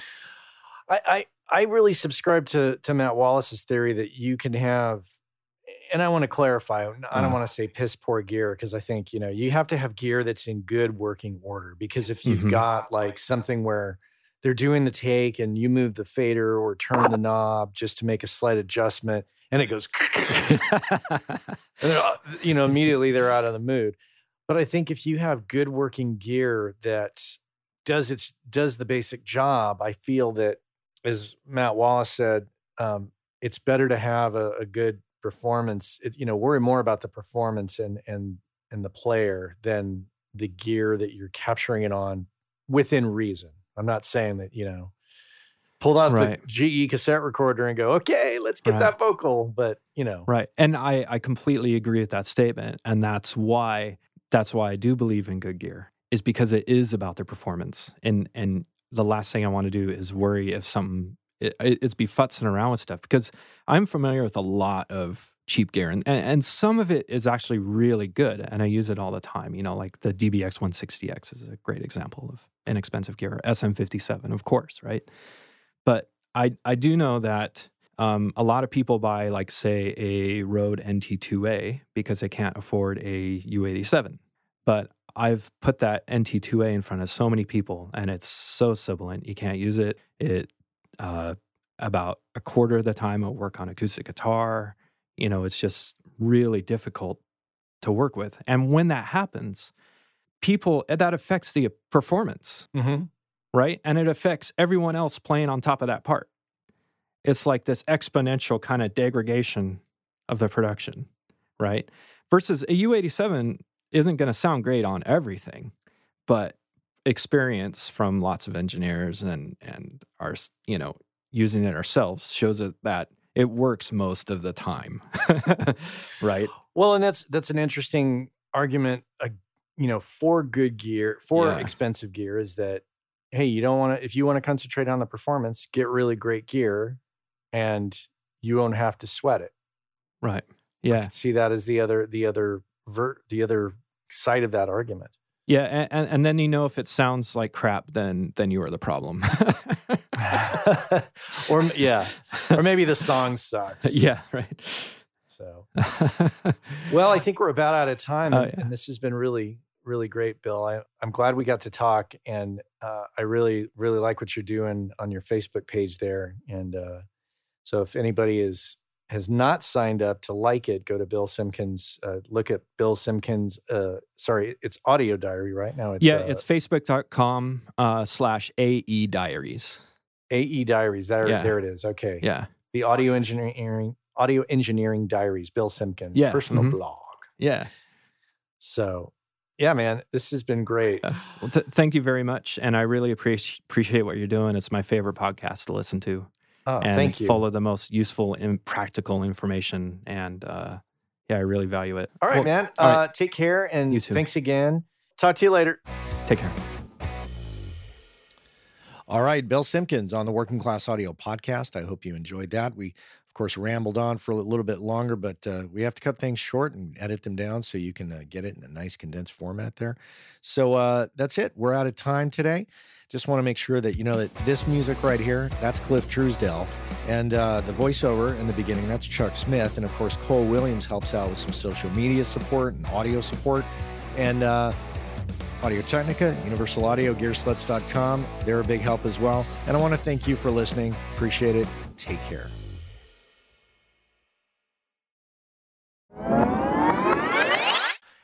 I, I I really subscribe to to Matt Wallace's theory that you can have, and I want to clarify. I don't Uh. want to say piss poor gear because I think you know you have to have gear that's in good working order. Because if you've Mhm. got like something where they're doing the take and you move the fader or turn the knob just to make a slight adjustment, and it goes, and uh, you know, immediately they're out of the mood. But I think if you have good working gear that does its does the basic job, I feel that, as Matt Wallace said, um, it's better to have a, a good performance. It, you know, worry more about the performance and and and the player than the gear that you're capturing it on within reason. I'm not saying that you know pull out Right. the GE cassette recorder and go, okay, let's get Right. that vocal. But you know, Right. And I, I completely agree with that statement. And that's why that's why I do believe in good gear, is because it is about their performance. And and the last thing I want to do is worry if something it, it's be futzing around with stuff because I'm familiar with a lot of cheap gear and, and some of it is actually really good and I use it all the time. You know, like the DBX 160X is a great example of inexpensive gear. SM57, of course, right? But I I do know that um, a lot of people buy, like, say, a Rode NT2A because they can't afford a U87. But I've put that NT2A in front of so many people, and it's so sibilant. You can't use it. It uh, about a quarter of the time it'll work on acoustic guitar. You know, it's just really difficult to work with. And when that happens, people that affects the performance mm-hmm. right? And it affects everyone else playing on top of that part. It's like this exponential kind of degradation of the production, right? Versus a U87 isn't going to sound great on everything, but experience from lots of engineers and and our you know using it ourselves shows it that it works most of the time, right? Well, and that's that's an interesting argument. Uh, you know, for good gear, for Yeah. expensive gear, is that hey, you don't want to if you want to concentrate on the performance, get really great gear, and you won't have to sweat it. Right. Yeah. see that as the other the other the other side of that argument. Yeah, and, and, then you know if it sounds like crap, then then you are the problem. or yeah, or maybe the song sucks. yeah, right. So, well, I think we're about out of time, Oh, and, yeah. and this has been really, really great, Bill. I, I'm glad we got to talk, and uh, I really, really like what you're doing on your Facebook page there. And uh, so, if anybody is has not signed up to like it, go to Bill Simpkins. Uh, look at Bill Simpkins. Uh, sorry, it's Audio Diary right now. It's, yeah, uh, it's facebook.com uh, slash AE Diaries. AE Diaries. There, Yeah. there it is. Okay. Yeah. The Audio Engineering Audio Engineering Diaries. Bill Simpkins. Yeah, Personal mhm. blog. Yeah. So, yeah, man, this has been great. Uh, well, th- thank you very much. And I really appreciate appreciate what you're doing. It's my favorite podcast to listen to. Oh, and thank you. follow the most useful and practical information. And uh, yeah, I really value it. All right, Well, man. all uh. Take care and You too. thanks again. Talk to you later. Take care. All right, Bill Simpkins on the Working Class Audio podcast. I hope you enjoyed that. We, of course, rambled on for a little bit longer, but uh, we have to cut things short and edit them down so you can uh, get it in a nice condensed format there. So uh, that's it. We're out of time today. Just want to make sure that you know that this music right here, that's Cliff Truesdell. And uh, the voiceover in the beginning, that's Chuck Smith. And of course, Cole Williams helps out with some social media support and audio support. And uh, Audio Technica, Universal Audio, Gearslutz.com. They're a big help as well. And I want to thank you for listening. Appreciate it. Take care.